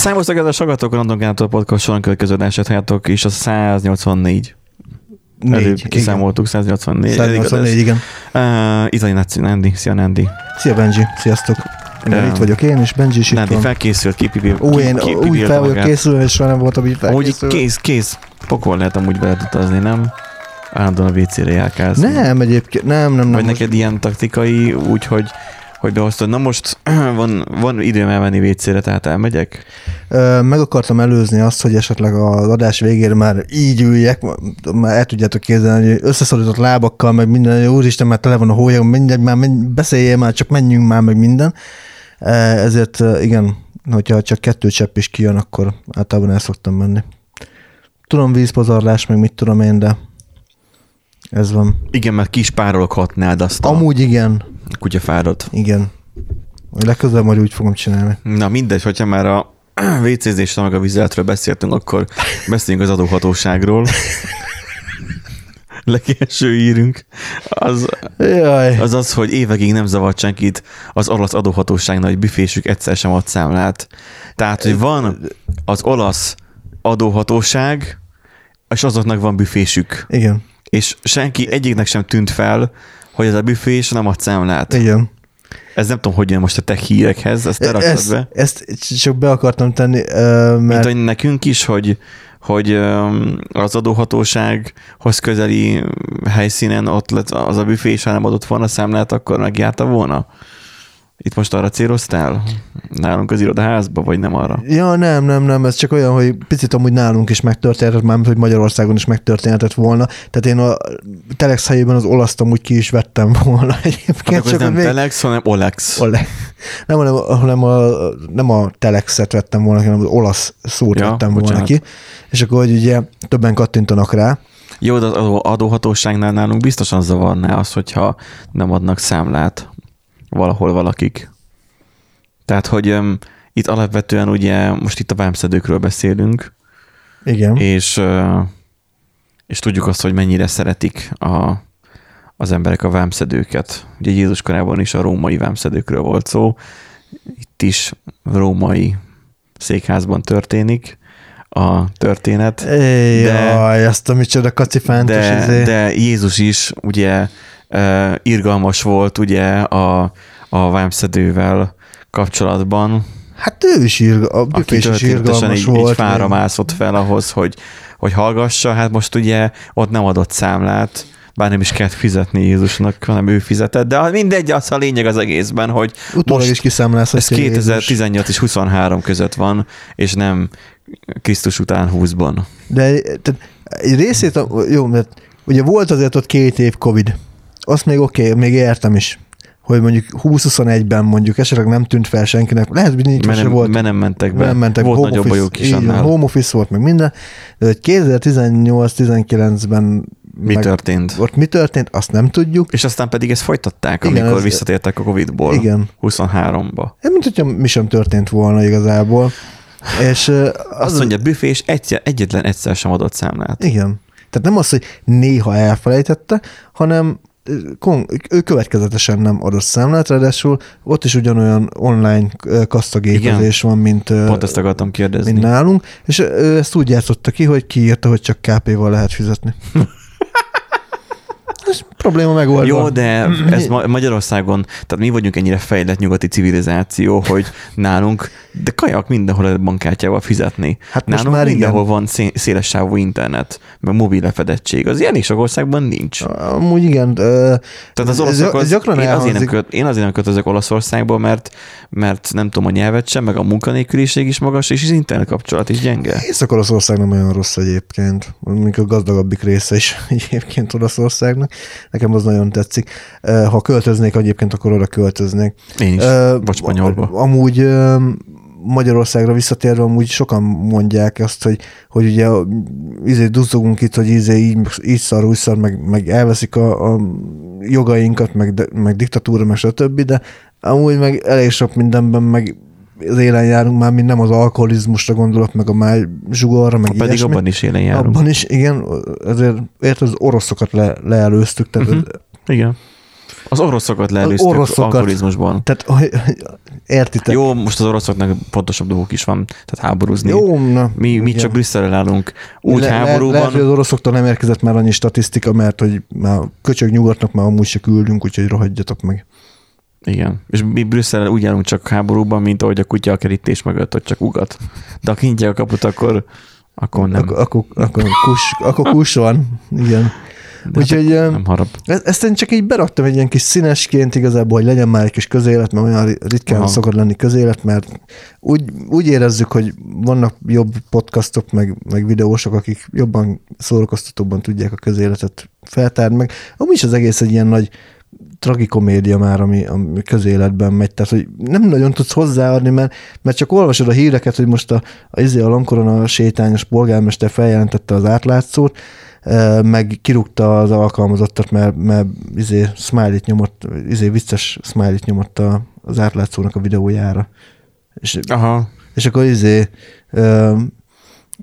Számos a sagatok, Random Gátor podcast soron következő adását halljátok, és a 184. Előbb Négy, kiszámoltuk, 184. igen. 184, igen. Uh, Naci, Nandi. Szia, Nandi. Szia Benji, sziasztok. Ja. itt vagyok én, és Benji is itt Nandi van. felkészült, kipipi. Ó, én úgy fel vagyok készülve, és soha nem voltam így Úgy felkészülve. kész, kész. Pokol lehet amúgy veled utazni, nem? Állandóan a WC-re járkálsz. Nem, egyébként, nem, nem, nem. Vagy most- neked ilyen taktikai, úgy, hogy behoztad, na most van, van időm elmenni WC-re, tehát elmegyek? Meg akartam előzni azt, hogy esetleg az adás végére már így üljek, már el tudjátok képzelni, hogy összeszorított lábakkal, meg minden, úristen, már tele van a hólyag, mindegy, már beszéljél már, csak menjünk már, meg minden. Ezért igen, hogyha csak kettő csepp is kijön, akkor általában el szoktam menni. Tudom, vízpazarlás, meg mit tudom én, de ez van. Igen, mert kis párolhatnád azt Amúgy igen, kutyafárat. igen. Legközelebb majd úgy fogom csinálni. Na mindegy, hogyha már a WC-zésről meg a vizeletről beszéltünk, akkor beszéljünk az adóhatóságról. Legelső írünk az, Jaj. az az, hogy évekig nem zavart senkit az olasz adóhatóságnál, hogy büfésük egyszer sem ad számlát. Tehát, hogy van az olasz adóhatóság, és azoknak van büfésük. Igen, És senki egyiknek sem tűnt fel, hogy ez a büfés nem ad számlát. igen. Ez nem tudom, hogy jön most a tech hírekhez, ezt te raktad Ezt, be. ezt csak be akartam tenni, Mint mert hogy nekünk is, hogy, hogy az adóhatósághoz közeli helyszínen ott lett az a büfé, és ha nem adott volna számlát, akkor megjárta volna? Itt most arra céloztál? Nálunk az irodaházba, vagy nem arra? Ja, nem, nem, nem, ez csak olyan, hogy picit amúgy nálunk is megtörténhetett, mármint, hogy Magyarországon is megtörténhetett volna. Tehát én a Telex helyében az olaszt amúgy ki is vettem volna egyébként. Hát akkor ez nem hogy Telex, hanem Olex. Ole. Nem, hanem, hanem a, nem a Telexet vettem volna, hanem az olasz szót Ja, vettem volna bocsánat. ki. És akkor, hogy ugye többen kattintanak rá. Jó, de az adó, adóhatóságnál nálunk biztosan zavarná az, hogyha nem adnak számlát valahol valakik. Tehát, hogy öm, itt alapvetően ugye most itt a vámszedőkről beszélünk, Igen. és, ö, és tudjuk azt, hogy mennyire szeretik a, az emberek a vámszedőket. Ugye Jézus korában is a római vámszedőkről volt szó, itt is római székházban történik a történet. Éj, de- Jaj, ezt a micsoda kacifántos de, izé. de Jézus is ugye uh, irgalmas volt ugye a, a vámszedővel kapcsolatban, Hát ő is írga, a büfés is irgalmas egy, volt. egy fára meg- mászott fel ahhoz, hogy, hogy hallgassa, hát most ugye ott nem adott számlát, bár nem is kellett fizetni Jézusnak, hanem ő fizetett, de mindegy, az a lényeg az egészben, hogy Utólag most is kiszámlálsz, ez hogy Jézus. 2018 és 23 között van, és nem Krisztus után 20-ban. De tehát, egy részét, jó, mert ugye volt azért ott két év Covid. Azt még oké, okay, még értem is hogy mondjuk 2021-ben mondjuk esetleg nem tűnt fel senkinek, lehet, hogy nincs Mert se nem, volt. mert nem mentek be. nem mentek, volt home nagyobb office, bajok is így van, annál. Home office volt, meg minden, de hogy 2018-19-ben Mi meg történt? ott mi történt, azt nem tudjuk. És aztán pedig ezt folytatták, Igen, amikor ez- visszatértek a Covid-ból. Igen. 23-ba. Hát, mint hogyha mi sem történt volna igazából. És az, Azt mondja, büfé, és egy, egyetlen egyszer sem adott számlát. Igen. Tehát nem az, hogy néha elfelejtette, hanem ő következetesen nem adott számlát, ráadásul ott is ugyanolyan online kasszagépezés van, mint, Pont ezt akartam kérdezni. mint nálunk, és ezt úgy játszotta ki, hogy kiírta, hogy csak KP-val lehet fizetni. Ez probléma megoldva. Jó, de ez Ma- Magyarországon, tehát mi vagyunk ennyire fejlett nyugati civilizáció, hogy nálunk, de kajak mindenhol lehet bankkártyával fizetni. Hát most nálunk már mindenhol igen. van szé- széles sávú internet, meg mobil lefedettség. Az ilyen is országban nincs. Amúgy igen. Tehát az olaszok, ez gyakran én, azért nem köt, én azért nem költözök Olaszországba, mert, mert nem tudom a nyelvet sem, meg a munkanélküliség is magas, és az internet kapcsolat is gyenge. Észak-Olaszország nem olyan rossz egyébként, mint a gazdagabbik része is egyébként Olaszországnak. Nekem az nagyon tetszik. Ha költöznék egyébként, akkor oda költöznék. Én is, vagy spanyolba. Amúgy Magyarországra visszatérve, amúgy sokan mondják azt, hogy, hogy ugye izé duzzogunk itt, hogy izé így, így szar, úgy szar, meg, meg elveszik a, a jogainkat, meg, meg diktatúra, meg stb., de amúgy meg elég sok mindenben meg az élen járunk már, mint nem az alkoholizmusra gondolok, meg a máj zsugorra, meg Pedig ilyesmi. abban is élen járunk. Abban is, igen, ezért érted, az oroszokat le, leelőztük, tehát Mhm. uh-huh. Igen. Az oroszokat leelőztük oroszokat. alkoholizmusban. Tehát Értitek? Jó, most az oroszoknak pontosabb dolgok is van, tehát háborúzni. Jó, na. Mi, mi csak Brüsszelre állunk úgy Le- le- háborúban. Lehet, hogy az oroszoktól nem érkezett már annyi statisztika, mert hogy már köcsög nyugatnak már amúgy se küldünk, úgyhogy rohadjatok meg. Igen. És mi Brüsszel úgy állunk csak háborúban, mint ahogy a kutya a kerítés mögött, ott csak ugat. De ha kinyitja a kaput, akkor, akkor nem, Ak- akkor, akkor, kus, akkor kus van. Igen. De úgyhogy, hát nem harap. E- Ezt én csak így beraktam egy ilyen kis színesként igazából, hogy legyen már egy kis közélet, mert olyan ritkán Aha. szokott lenni közélet, mert úgy, úgy érezzük, hogy vannak jobb podcastok, meg, meg videósok, akik jobban szórakoztatóbban tudják a közéletet feltárni, meg amúgy is az egész egy ilyen nagy tragikomédia már, ami, ami közéletben megy, tehát hogy nem nagyon tudsz hozzáadni, mert, mert csak olvasod a híreket, hogy most a, a, izé a Lankoron a sétányos polgármester feljelentette az átlátszót, meg kirúgta az alkalmazottat, mert, mert izé smiley nyomott, izé vicces smiley nyomott a, az átlátszónak a videójára. És, Aha. és akkor izé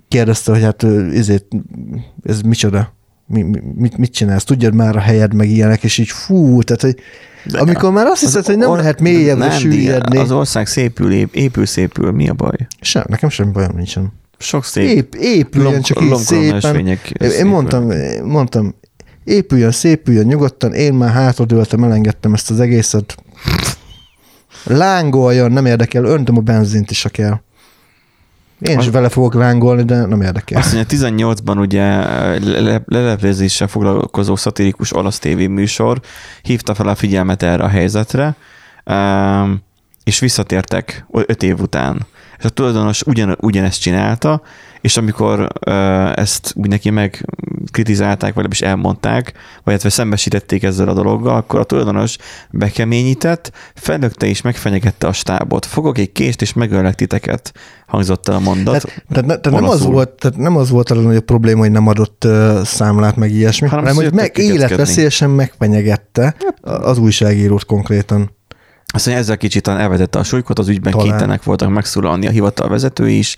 kérdezte, hogy hát izé, ez micsoda? Mi, mi, mit, mit csinálsz? Tudjad már a helyed, meg ilyenek, és így fú, tehát, hogy De amikor már azt hiszed, hogy nem or- lehet mélyebbre süllyedni. Az ország szépül, ép, épül, szépül. Mi a baj? Sem, nekem semmi bajom nincsen. Sok szép. Ép, épüljön csak így szépen. Én, én mondtam, mondtam, épüljön, szépüljön nyugodtan, én már hátradőltem, elengedtem ezt az egészet. Lángoljon, nem érdekel, öntöm a benzint is, ha kell. Én is vele fogok lángolni, de nem érdekel. Azt mondja, 18-ban ugye le- leleplezéssel foglalkozó szatirikus olasz tévéműsor hívta fel a figyelmet erre a helyzetre, um, és visszatértek öt év után. És a tulajdonos ugyan, ugyanezt csinálta, és amikor ezt úgy neki megkritizálták, vagy legalábbis elmondták, vagy illetve szembesítették ezzel a dologgal, akkor a tulajdonos bekeményített, fellökte és megfenyegette a stábot. Fogok egy kést, és megöllek titeket, hangzott el a mondat. Tehát, tehát, ne, tehát, nem az volt, tehát nem az volt a legnagyobb probléma, hogy nem adott uh, számlát, meg ilyesmi, Hanem hanem, hogy meg életveszélyesen megfenyegette az újságírót konkrétan. Azt mondja, ezzel kicsit elvetette a súlykot, az ügyben Talán. kénytelenek voltak megszólalni a hivatalvezető is.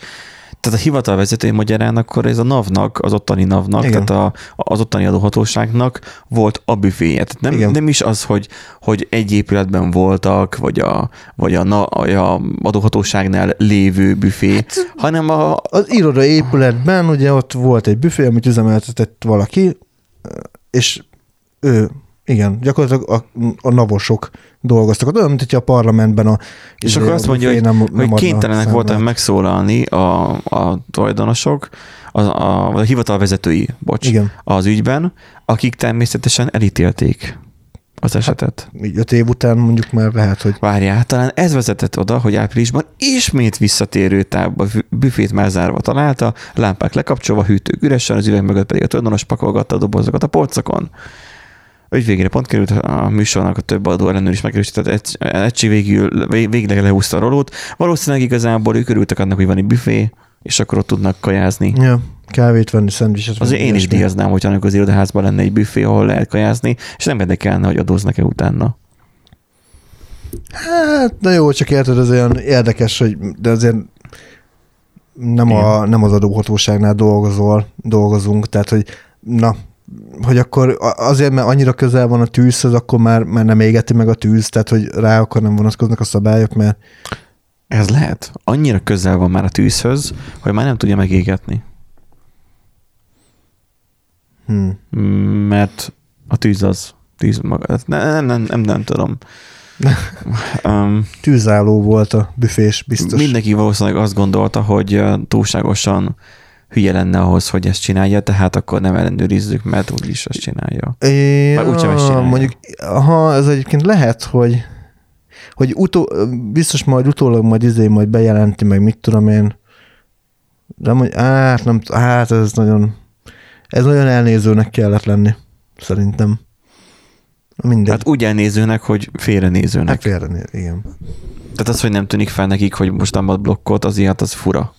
Tehát a hivatalvezető magyarán akkor ez a NAV-nak, az ottani NAV-nak, Igen. tehát a, az ottani adóhatóságnak volt a büféje. Tehát nem, Igen. nem is az, hogy, hogy egy épületben voltak, vagy a, vagy a, na, a adóhatóságnál lévő büfé, Hát, hanem a, Az iroda épületben ugye ott volt egy büfé, amit üzemeltetett valaki, és ő, igen, gyakorlatilag a, a navosok dolgoztak. ott, Olyan, mint hogyha a parlamentben a És izé, akkor azt mondja, hogy, nem, hogy adna kénytelenek voltak megszólalni a, a tulajdonosok, a, a, a hivatalvezetői, bocs, Igen, az ügyben, akik természetesen elítélték az esetet. így öt év után mondjuk már lehet, hogy Várjál, talán ez vezetett oda, hogy áprilisban ismét visszatérő távba büfét már zárva találta, lámpák lekapcsolva, hűtők üresen, az ülők mögött pedig a tulajdonos pakolgatta a dobozokat a polcokon. Ügyvégére pont került a műsornak a több adó ellenőr is megerősített, egy- egység végül, vég- végleg lehúzta a rolót. Valószínűleg igazából ők örültek annak, hogy van egy büfé, és akkor ott tudnak kajázni. ja, kávét venni, szendvicset venni. Azért én is díjaznám, hogy annak az irodaházban lenne egy büfé, ahol lehet kajázni, és nem érdekelne, hogy adóznak-e utána. Hát, na jó, csak érted, ez olyan érdekes, hogy de azért nem, a, nem az adóhatóságnál dolgozol, dolgozunk, tehát hogy na, hogy akkor azért, mert annyira közel van a tűzhöz, akkor már, már nem égeti meg a tűz, tehát hogy rá akkor nem vonatkoznak a szabályok, mert Ez lehet. Annyira közel van már a tűzhöz, hogy már nem tudja megégetni. hm, Mm, Mert a tűz az. Tűz maga. Nem, nem, nem, nem, nem tudom. Um, tűzálló volt a büfés, biztos. mindenki valószínűleg azt gondolta, hogy túlságosan hülye lenne ahhoz, hogy ezt csinálja, tehát akkor nem ellenőrizzük, mert úgyis azt csinálja. É, Már úgysem ezt csinálja. mondjuk, ha ez egyébként lehet, hogy, hogy utó, biztos majd utólag majd izé majd bejelenti, meg mit tudom én. De hogy hát, nem, hát ez nagyon, ez nagyon elnézőnek kellett lenni, szerintem. Mindegy. Hát úgy elnézőnek, hogy félrenézőnek. Hát félre, igen. Tehát az, hogy nem tűnik fel nekik, hogy most nem ad blokkot, az ilyet, az fura.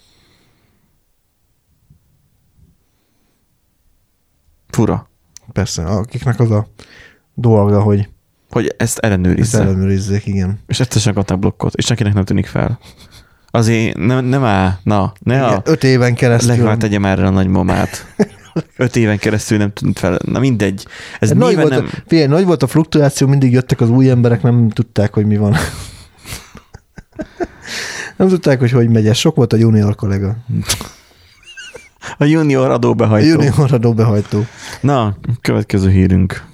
Fura. Persze, akiknek az a dolga, hogy Hogy ezt ezt ellenőrizze. ellenőrizzék, igen. És egyszerűen kapták blokkot, és senkinek nem tűnik fel. Azért nem, nem áll, na, ne igen a öt éven keresztül. legalább tegyem erre a nagymamát. Öt éven keresztül nem tűnt fel. Na mindegy. Ez nagy, volt, nem... a, figyelj, nagy volt a fluktuáció, mindig jöttek az új emberek, nem tudták, hogy mi van. Nem tudták, hogy hogy megy ez. Sok volt a junior kollega. A junior A adóbehajtó. junior adóbehajtó. Na, következő hírünk.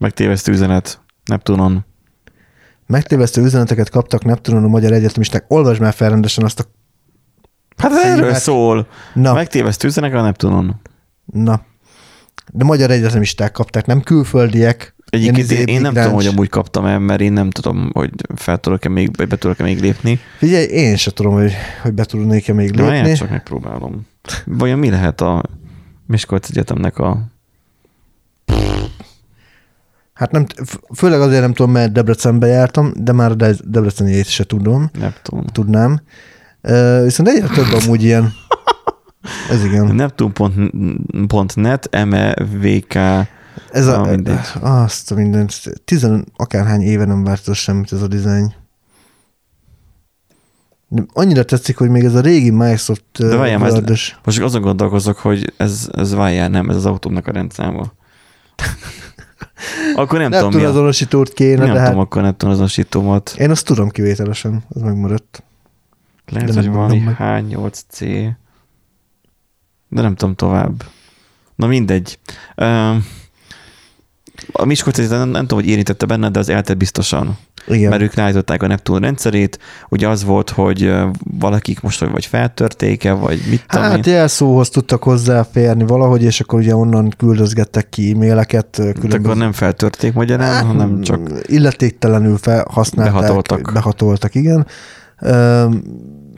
Megtévesztő üzenet Neptunon. Megtévesztő üzeneteket kaptak Neptunon a magyar egyetemisták. Olvasd már fel rendesen azt a... Hát ez erről szól. Na, Megtévesztő üzenet a Neptunon. na. De magyar egyetemisták kapták, nem külföldiek. Egyébként Ilyen én, izé én nem tudom, hogy amúgy kaptam el, mert én nem tudom, hogy fel tudok-e még, be tudok-e még lépni. Figyelj, én sem tudom, hogy, hogy be tudnék-e még lépni. én csak megpróbálom. Vajon mi lehet a Miskolc Egyetemnek a... Hát nem, főleg azért nem tudom, mert Debrecenbe jártam, de már a De- Debreceniét se tudom, Neptun. tudnám. Ö, Viszont egyre több amúgy ilyen. Ez igen. Neptun.net, MEVK, Ez a, Na, mindegy. azt a mindent. Tizen akárhány éve nem változott semmit ez a dizájn. De annyira tetszik, hogy még ez a régi Microsoft De várjál, ez- Word-ös- most azon gondolkozok, hogy ez, ez várjál, nem, ez az autómnak a rendszáma. akkor nem, nem tudom, mi tudom, a, azonosítót kéne, nem de hát tudom, akkor nem tudom azonosítómat. én azt tudom kivételesen, az megmaradt. Lehet, de hogy valami mondom H8C, de nem tudom tovább. Na mindegy. Ö, A Miskolc nem, nem tudom, hogy érintette benne, de az ELTE biztosan. Igen. Mert ők leállították a Neptun rendszerét. Ugye az volt, hogy valakik most vagy feltörték-e, vagy mit tudom Hát én. jelszóhoz tudtak hozzáférni valahogy, és akkor ugye onnan küldözgettek ki e-maileket. De akkor nem feltörték magyarán, Hát, hanem csak illetéktelenül felhasználták. Behatoltak. Behatoltak, igen.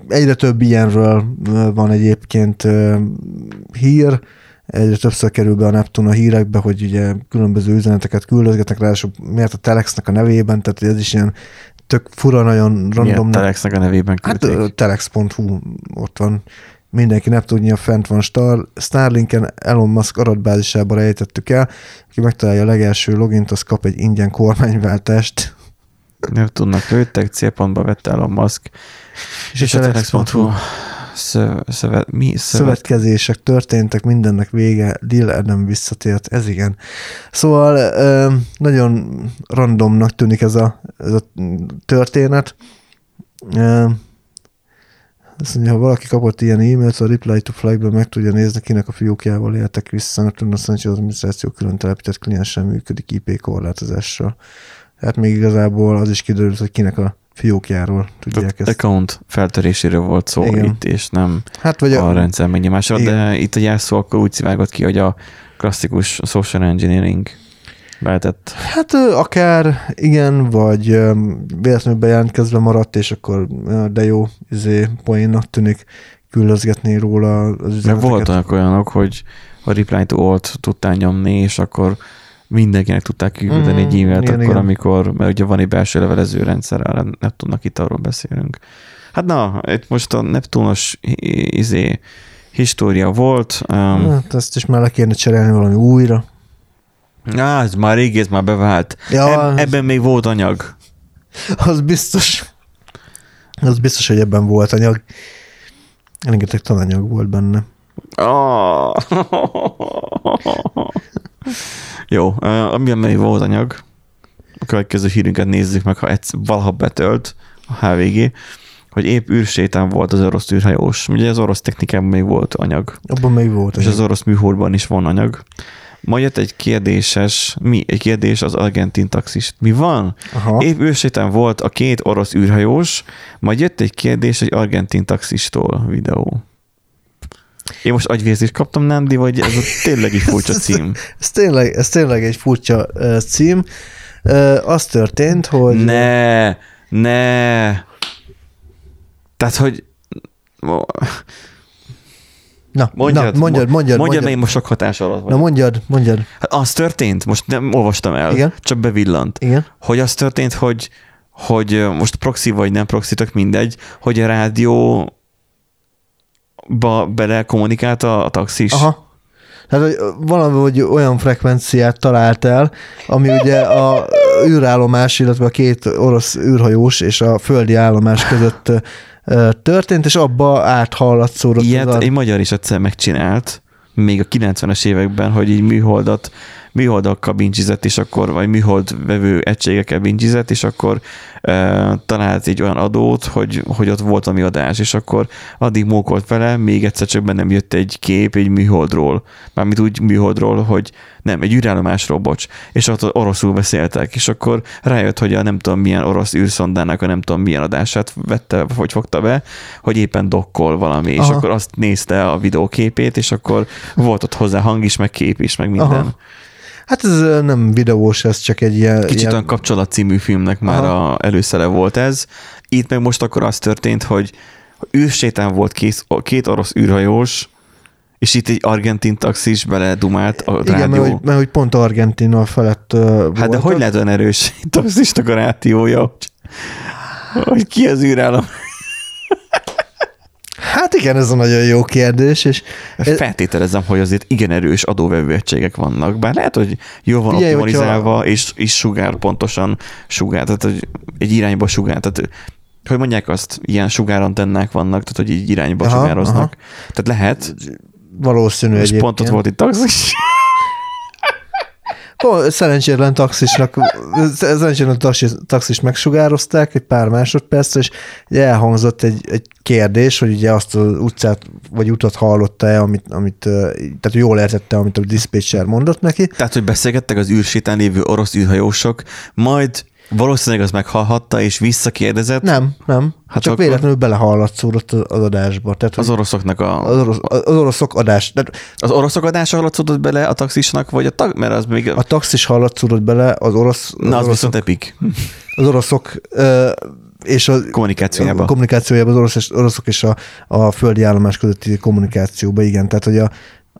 Egyre több ilyenről van egyébként hír, egyre többször kerül be a Neptun a hírekbe, hogy ugye különböző üzeneteket küldözgetnek, ráadásul miért a Telexnek a nevében, tehát ez is ilyen tök fura, nagyon random. Milyen Telexnek a nevében Hát küldték. ö, telex.hu ott van. Mindenki nem tudja, fent van Star, Starlinken Elon Musk adatbázisába rejtettük el. Aki megtalálja a legelső logint, az kap egy ingyen kormányváltást. Neptunnak lőttek, célpontba vette el a Musk. És, és a Telex.hu szöv, szövet, mi? Szövet, Szövetkezések történtek, mindennek vége, Lil Adam visszatért, ez igen. Szóval nagyon randomnak tűnik ez a, ez a történet. Azt mondja, ha valaki kapott ilyen e-mailt, a Reply to Flag-ben meg tudja nézni, kinek a fiókjával éltek vissza, mert azt hogy az adminisztráció külön telepített kliensen működik IP korlátozással. Hát még igazából az is kiderült, hogy kinek a fiókjáról tudják ezt. account feltöréséről volt szó Igen. itt, és nem Hát vagy a a, rendszer megnyomásra, Igen. de itt a jelszó akkor úgy szivárgott ki, hogy a klasszikus social engineering lehetett. Hát akár igen, vagy véletlenül bejelentkezve maradt, és akkor de jó, izé, poénnak tűnik küldözgetni róla az Mert üzeneteket. voltak olyanok, hogy a reply to alt tudtál nyomni, és akkor mindenkinek tudták küldeni Mm, egy e-mailt, igen, akkor igen. amikor, mert ugye van egy belső levelező rendszer, arra nem tudnak itt arról beszélünk. Hát na, itt most a Neptunos izé, história volt. Um, Hát ezt is már le kéne cserélni valami újra. á, ez már régi, ez már bevált. Ja, Eb- ebben még volt anyag. az biztos. Az biztos, hogy ebben volt anyag. Rengeteg tananyag volt benne. Oh. Jó, amiben még volt anyag, a következő hírünket nézzük meg, ha egyszer, valaha betölt a HVG, hogy épp űrsétán volt az orosz űrhajós. Ugye az orosz technikában még volt anyag, Abban még volt és anyag. az orosz műholdban is van anyag. Majd jött egy kérdéses, mi? Egy kérdés az argentin taxis. Mi van? Aha. Épp űrsétán volt a két orosz űrhajós, majd jött egy kérdés egy argentin taxistól videó. Én most agyvérzést kaptam, Nandi, vagy ez a tényleg egy furcsa cím? Ez tényleg, ez tényleg egy furcsa uh, cím. Uh, az történt, hogy... Ne, ne. Tehát, hogy Na, mondjad, na mondjad, mondjad, mondjad, mondjad. én most sok hatás alatt Na vagy. mondjad, mondjad. Hát az történt, most nem olvastam el, Igen. csak bevillant, Igen. hogy az történt, hogy, hogy most proxy vagy nem proxy, tök mindegy, hogy a rádió ba bele kommunikált a, a taxis. Aha. Hát hogy valahogy olyan frekvenciát talált el, ami ugye a űrállomás, illetve a két orosz űrhajós és a földi állomás között történt, és abba áthallatszódott Ilyet az a... egy magyar is egyszer megcsinált, még a 90-es években, hogy így műholdat műholdakkal bincsizett, és akkor, vagy műhold vevő egységekkel bincsizett, és akkor e, talált egy olyan adót, hogy, hogy ott volt ami adás, és akkor addig mókolt vele, még egyszer csak bennem jött egy kép egy műholdról. Mármint úgy műholdról, hogy nem, egy űrállomásról, bocs. És ott oroszul beszéltek, és akkor rájött, hogy a nem tudom milyen orosz űrszondának a nem tudom milyen adását vette, vagy fogta be, hogy éppen dokkol valami, Aha. és akkor azt nézte a videóképét, és akkor volt ott hozzá hang is, meg kép is, meg minden. Aha. Hát ez nem videós, ez csak egy ilyen... Kicsit ilyen... olyan kapcsolat című filmnek már Aha. a előszere volt ez. Itt meg most akkor az történt, hogy űrsétán volt két, két orosz űrhajós, és itt egy argentin taxis beledumált a Igen, rádió. mert, mert hogy pont Argentina felett uh, Hát voltak. de hogy lehet olyan erős taxisnak a rádiója, hogy ki az űrállam? Hát igen, ez a nagyon jó kérdés. És ez... Feltételezem, hogy azért igen erős adóvevő egységek vannak, bár lehet, hogy jól van Ugye, optimalizálva, hogyha... és, és sugár pontosan sugár, tehát hogy egy irányba sugár, tehát hogy mondják azt, ilyen sugárantennák vannak, tehát hogy így irányba aha, sugároznak. Aha. Tehát lehet. Valószínű És egyébként. pont ott volt itt taxis. Szerencsétlen taxisnak, szerencsétlen taxis, taxis megsugározták egy pár másodpercre, és elhangzott egy, egy kérdés, hogy ugye azt az utcát vagy utat hallotta-e, amit, amit, tehát jól értette, amit a dispatcher mondott neki. Tehát, hogy beszélgettek az űrsétán lévő orosz űrhajósok, majd Valószínűleg az meghallhatta, és visszakérdezett. Nem, nem. Hát csak akkor... véletlenül belehallatszódott az adásba. Tehát, az oroszoknak a... Az, orosz, az oroszok adás. Tehát... Az oroszok adása hallatszódott bele a taxisnak, vagy a tag... Mert az még... A taxis hallatszódott bele, az orosz... Az Na, az oroszok, viszont epik. Az oroszok ö, és a kommunikációjában. A kommunikációjában az orosz, oroszok és a, a földi állomás közötti kommunikációban, igen. Tehát, hogy a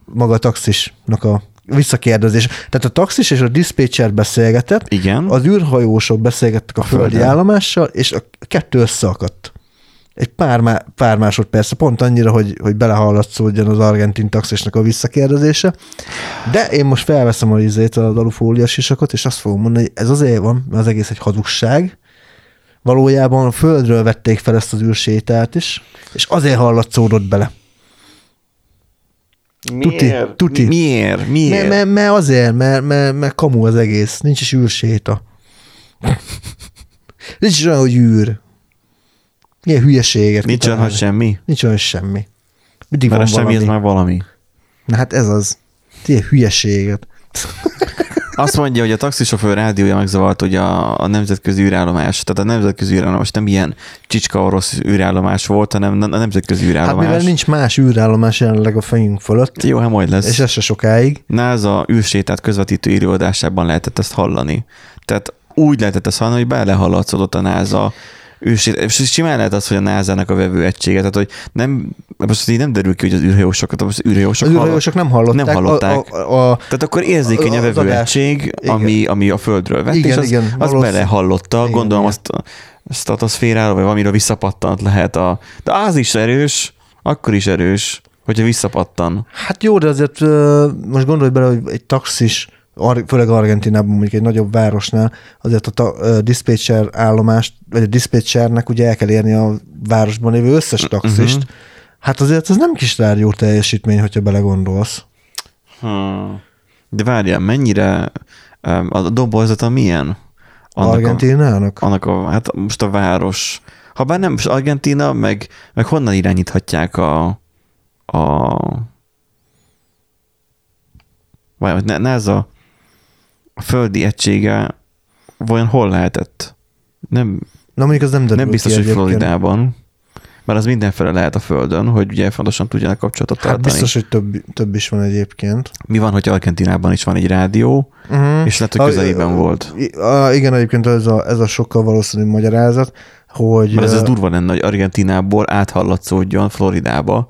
maga a taxisnak a visszakérdezés. Tehát a taxis és a dispatcher beszélgetett, Igen. az űrhajósok beszélgettek a, a földi földön. állomással, és a kettő összeakadt. Egy pár, má, pár másodperc, pont annyira, hogy, hogy belehallatszódjon az argentin taxisnak a visszakérdezése. De én most felveszem a izét, a dalufóliás sisakot, és azt fogom mondani, hogy ez azért van, mert az egész egy hazugság. Valójában a földről vették fel ezt az űrsétát is, és azért hallatszódott bele. Miért? Tuti. Miért? Miért? Mert, mert, mert azért, mert, mert, mert kamu az egész. Nincs is űrséta. Nincs is olyan, hogy űr. Milyen hülyeséget. Nincs olyan, hogy semmi? Nincs olyan, hogy semmi. Mindig mert van semmi, valami. ez már valami. Na hát ez az. Ilyen hülyeséget. Azt mondja, hogy a taxisofőr rádiója megzavart hogy a, a nemzetközi űrállomás. Tehát a nemzetközi űrállomás nem ilyen csicska orosz űrállomás volt, hanem a nemzetközi űrállomás. Hát mivel nincs más űrállomás jelenleg a fejünk fölött. Jó, hát majd lesz. És ez se sokáig. NASA űrsétát közvetítő íródásában lehetett ezt hallani. Tehát úgy lehetett ezt hallani, hogy belehallatszódott a NASA és simán lehet az, hogy a NASA-nak a vevő egysége, tehát hogy nem, most így nem derül ki, hogy az űrhajósokat, az űrhajósok, az űrhajósok nem hallották. Nem hallották. A, a, a, tehát akkor érzékeny a vevő egység, ami, ami a Földről vett, igen, és az, igen, az belehallotta, igen, gondolom igen. azt a stratoszférára, vagy valamiről visszapattant lehet. A, de az is erős, akkor is erős, hogyha visszapattan. Hát jó, de azért most gondolj bele, hogy egy taxis főleg Argentinában, mondjuk egy nagyobb városnál, azért a, a dispatcher állomást, vagy a dispatchernek ugye el kell érni a városban lévő összes mhm. taxist. Uh-huh. Hát azért ez nem kis jó teljesítmény, hogyha belegondolsz. Hmm. De várjál, mennyire a dobozata milyen? Annak Argentinának? A, annak a, hát most a város. Ha bár nem, most Argentina, meg, meg honnan irányíthatják a, a vagy ne, ne ez a a földi egysége vajon hol lehetett? Nem, Na mondjuk az nem Nem biztos, hogy Floridában, mert az mindenfele lehet a Földön, hogy ugye fontosan tudjanak kapcsolatot hát tartani. biztos, hogy több, több is van egyébként. Mi van, hogy Argentinában is van egy rádió, uh-huh. és lehet, hogy közelében a, volt. A, igen, egyébként ez a, ez a sokkal valószínűbb magyarázat, hogy... Mert ez, ez durva lenne, hogy Argentinából áthallatszódjon Floridába,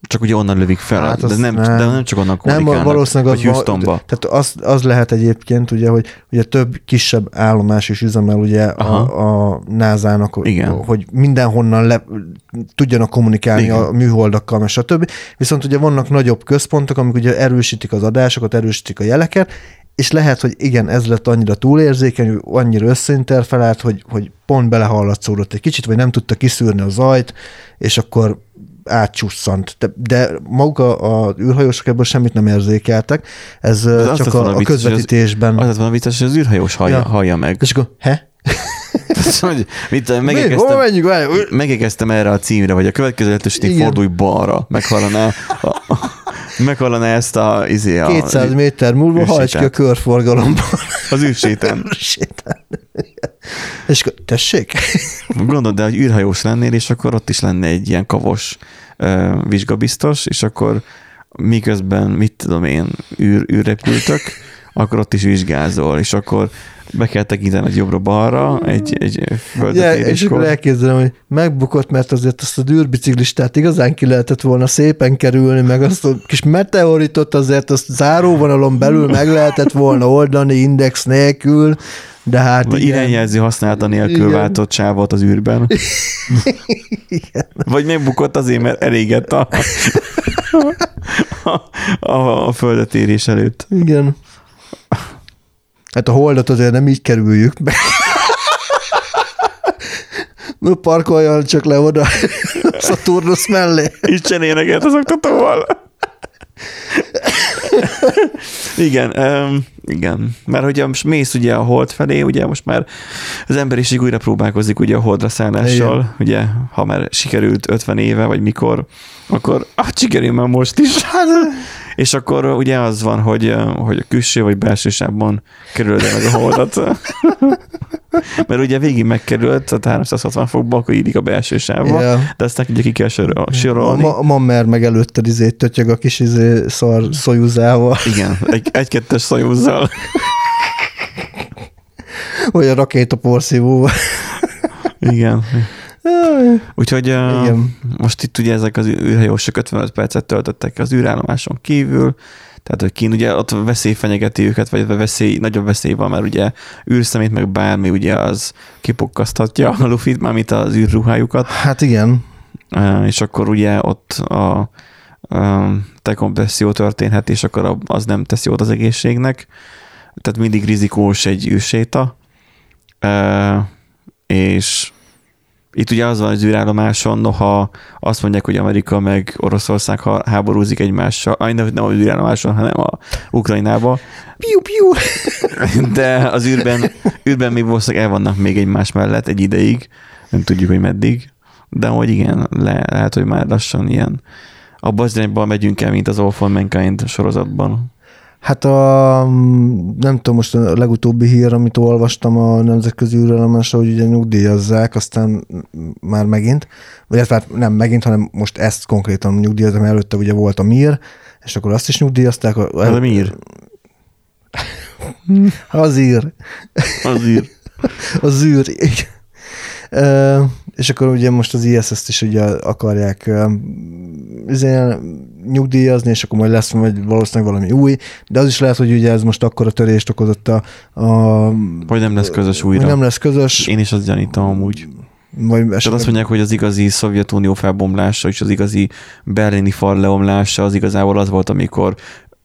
csak ugye onnan lövik fel, hát de, nem, nem, de nem csak onnan kommunikálnak, nem, valószínűleg az Houstonba. Tehát az, az lehet egyébként, ugye, hogy ugye több kisebb állomás is üzemel ugye a, a NASA-nak, Igen. hogy mindenhonnan le, tudjanak kommunikálni Igen. a műholdakkal, és stb. Viszont ugye vannak nagyobb központok, amik ugye erősítik az adásokat, erősítik a jeleket, és lehet, hogy igen, ez lett annyira túlérzékeny, annyira összeinterfelált, hogy, hogy pont belehallatszódott egy kicsit, vagy nem tudta kiszűrni a zajt, és akkor átcsusszant. De, de maguk a, a űrhajósok ebből semmit nem érzékeltek, ez De csak a, a vicces, hogy az- közvetítésben. Az lett volna vicces, hogy az űrhajós hallja, Ja. hallja meg. És akkor, he? hogy mit, menjünk? Várj, megegeztem erre a címre, vagy a következő lehetőség Igen. fordulj balra. Meghallaná, a, meghallaná ezt a, izé, a 200 méter múlva hajts ki a körforgalomban. az űrsétán. Sétálni. És akkor, tessék? Gondold, de hogy űrhajós lennél, és akkor ott is lenne egy ilyen kavos ö, vizsgabiztos, és akkor miközben, mit tudom én, űr, űrrepültök, akkor ott is vizsgázol, és akkor be kell tekintened jobbra-balra egy, egy Ja, és akkor elképzelem, hogy megbukott, mert azért azt a dűrbiciklistát igazán ki lehetett volna szépen kerülni, meg azt a kis meteoritot azért azt záróvonalon belül meg lehetett volna oldani index nélkül, de hát Vagy igen. irányjelző használata nélkül Igen. váltott sávot az űrben. Vagy megbukott azért, mert elégett a, a, a, a földetérés előtt. Igen. Hát a holdat azért nem így kerüljük be. No, parkoljon csak le oda Saturnus mellé. Isten énekelt az oktatóval. igen, um, igen. Mert hogyha most mész ugye a hold felé, ugye most már az emberiség újra próbálkozik ugye a holdra szállással, igen. ugye, ha már sikerült 50 éve, vagy mikor, akkor ah, sikerül már most is. És akkor ugye az van, hogy, hogy a külső vagy belső sávban kerülöd meg a holdat. Mert ugye végig megkerült, tehát 360 fokba, akkor írik a belső sávba, Ja. de aztán ugye ki kell sorolni. ma, ma mer meg előtted izé tötyög a kis izé szar szojuzával, Igen, egy, egy-kettes szajúzzal. vagy a rakétaporszívóval. Igen. Úgyhogy Igen. most itt ugye ezek az űrhajósok 55 percet töltöttek az űrállomáson kívül, tehát, hogy kín ugye ott veszély fenyegeti őket, vagy veszély, nagyobb veszély van, mert ugye űrszemét, meg bármi ugye az kipukkaszthatja a lufit, mármint az űrruhájukat, Hát igen. És akkor ugye ott a dekompresszió történhet, és akkor az nem tesz jót az egészségnek. Tehát mindig rizikós egy űrséta. És itt ugye az van az űrállomáson, noha azt mondják, hogy Amerika meg Oroszország háborúzik egymással, aj, nem, nem az űrállomáson, hanem a Ukrajnába, Piu, piu. de az űrben, űrben még valószínűleg el vannak még egymás mellett egy ideig, nem tudjuk, hogy meddig, de hogy igen, le, lehet, hogy már lassan ilyen abban az irányban megyünk el, mint az All for Mankind sorozatban. Hát a, nem tudom, most a legutóbbi hír, amit olvastam a nemzetközi űrállomásra, hogy ugye nyugdíjazzák, aztán már megint, vagy hát nem megint, hanem most ezt konkrétan nyugdíjazom, előtte ugye volt a MIR, és akkor azt is nyugdíjazták. A, Ez a MIR? Az ír. Az űr. Az űr. igen. És akkor ugye most az ISS-t is ugye akarják izé, nyugdíjazni, és akkor majd lesz majd valószínűleg valami új, de az is lehet, hogy ugye ez most akkora törést okozott a, a Vagy nem lesz közös hogy újra. nem lesz közös, Én is azt gyanítom amúgy. vagy Tehát esetleg, azt mondják, hogy az igazi Szovjetunió felbomlása és az igazi berlini fal leomlása az igazából az volt, amikor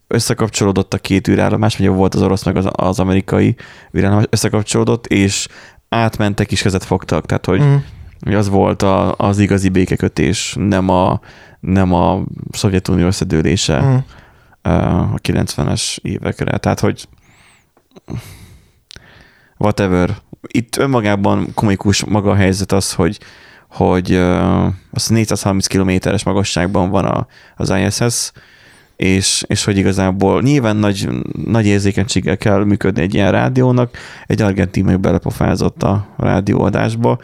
összekapcsolódott a két űrállomás, vagy volt az orosz meg az, az amerikai űrállomás, összekapcsolódott, és átmentek és kezet fogtak. Tehát, hogy Mm. Hogy az volt a, az igazi békekötés, nem a, nem a Szovjetunió összedőlése Mm. a 90-es évekre. Tehát, hogy whatever. Itt önmagában komikus maga a helyzet az, hogy hogy uh, az 430 kilométeres magasságban van a, az ISS, és, és hogy igazából nyilván nagy, nagy érzékenységgel kell működni egy ilyen rádiónak, egy argentin meg belepofázott a rádióadásba,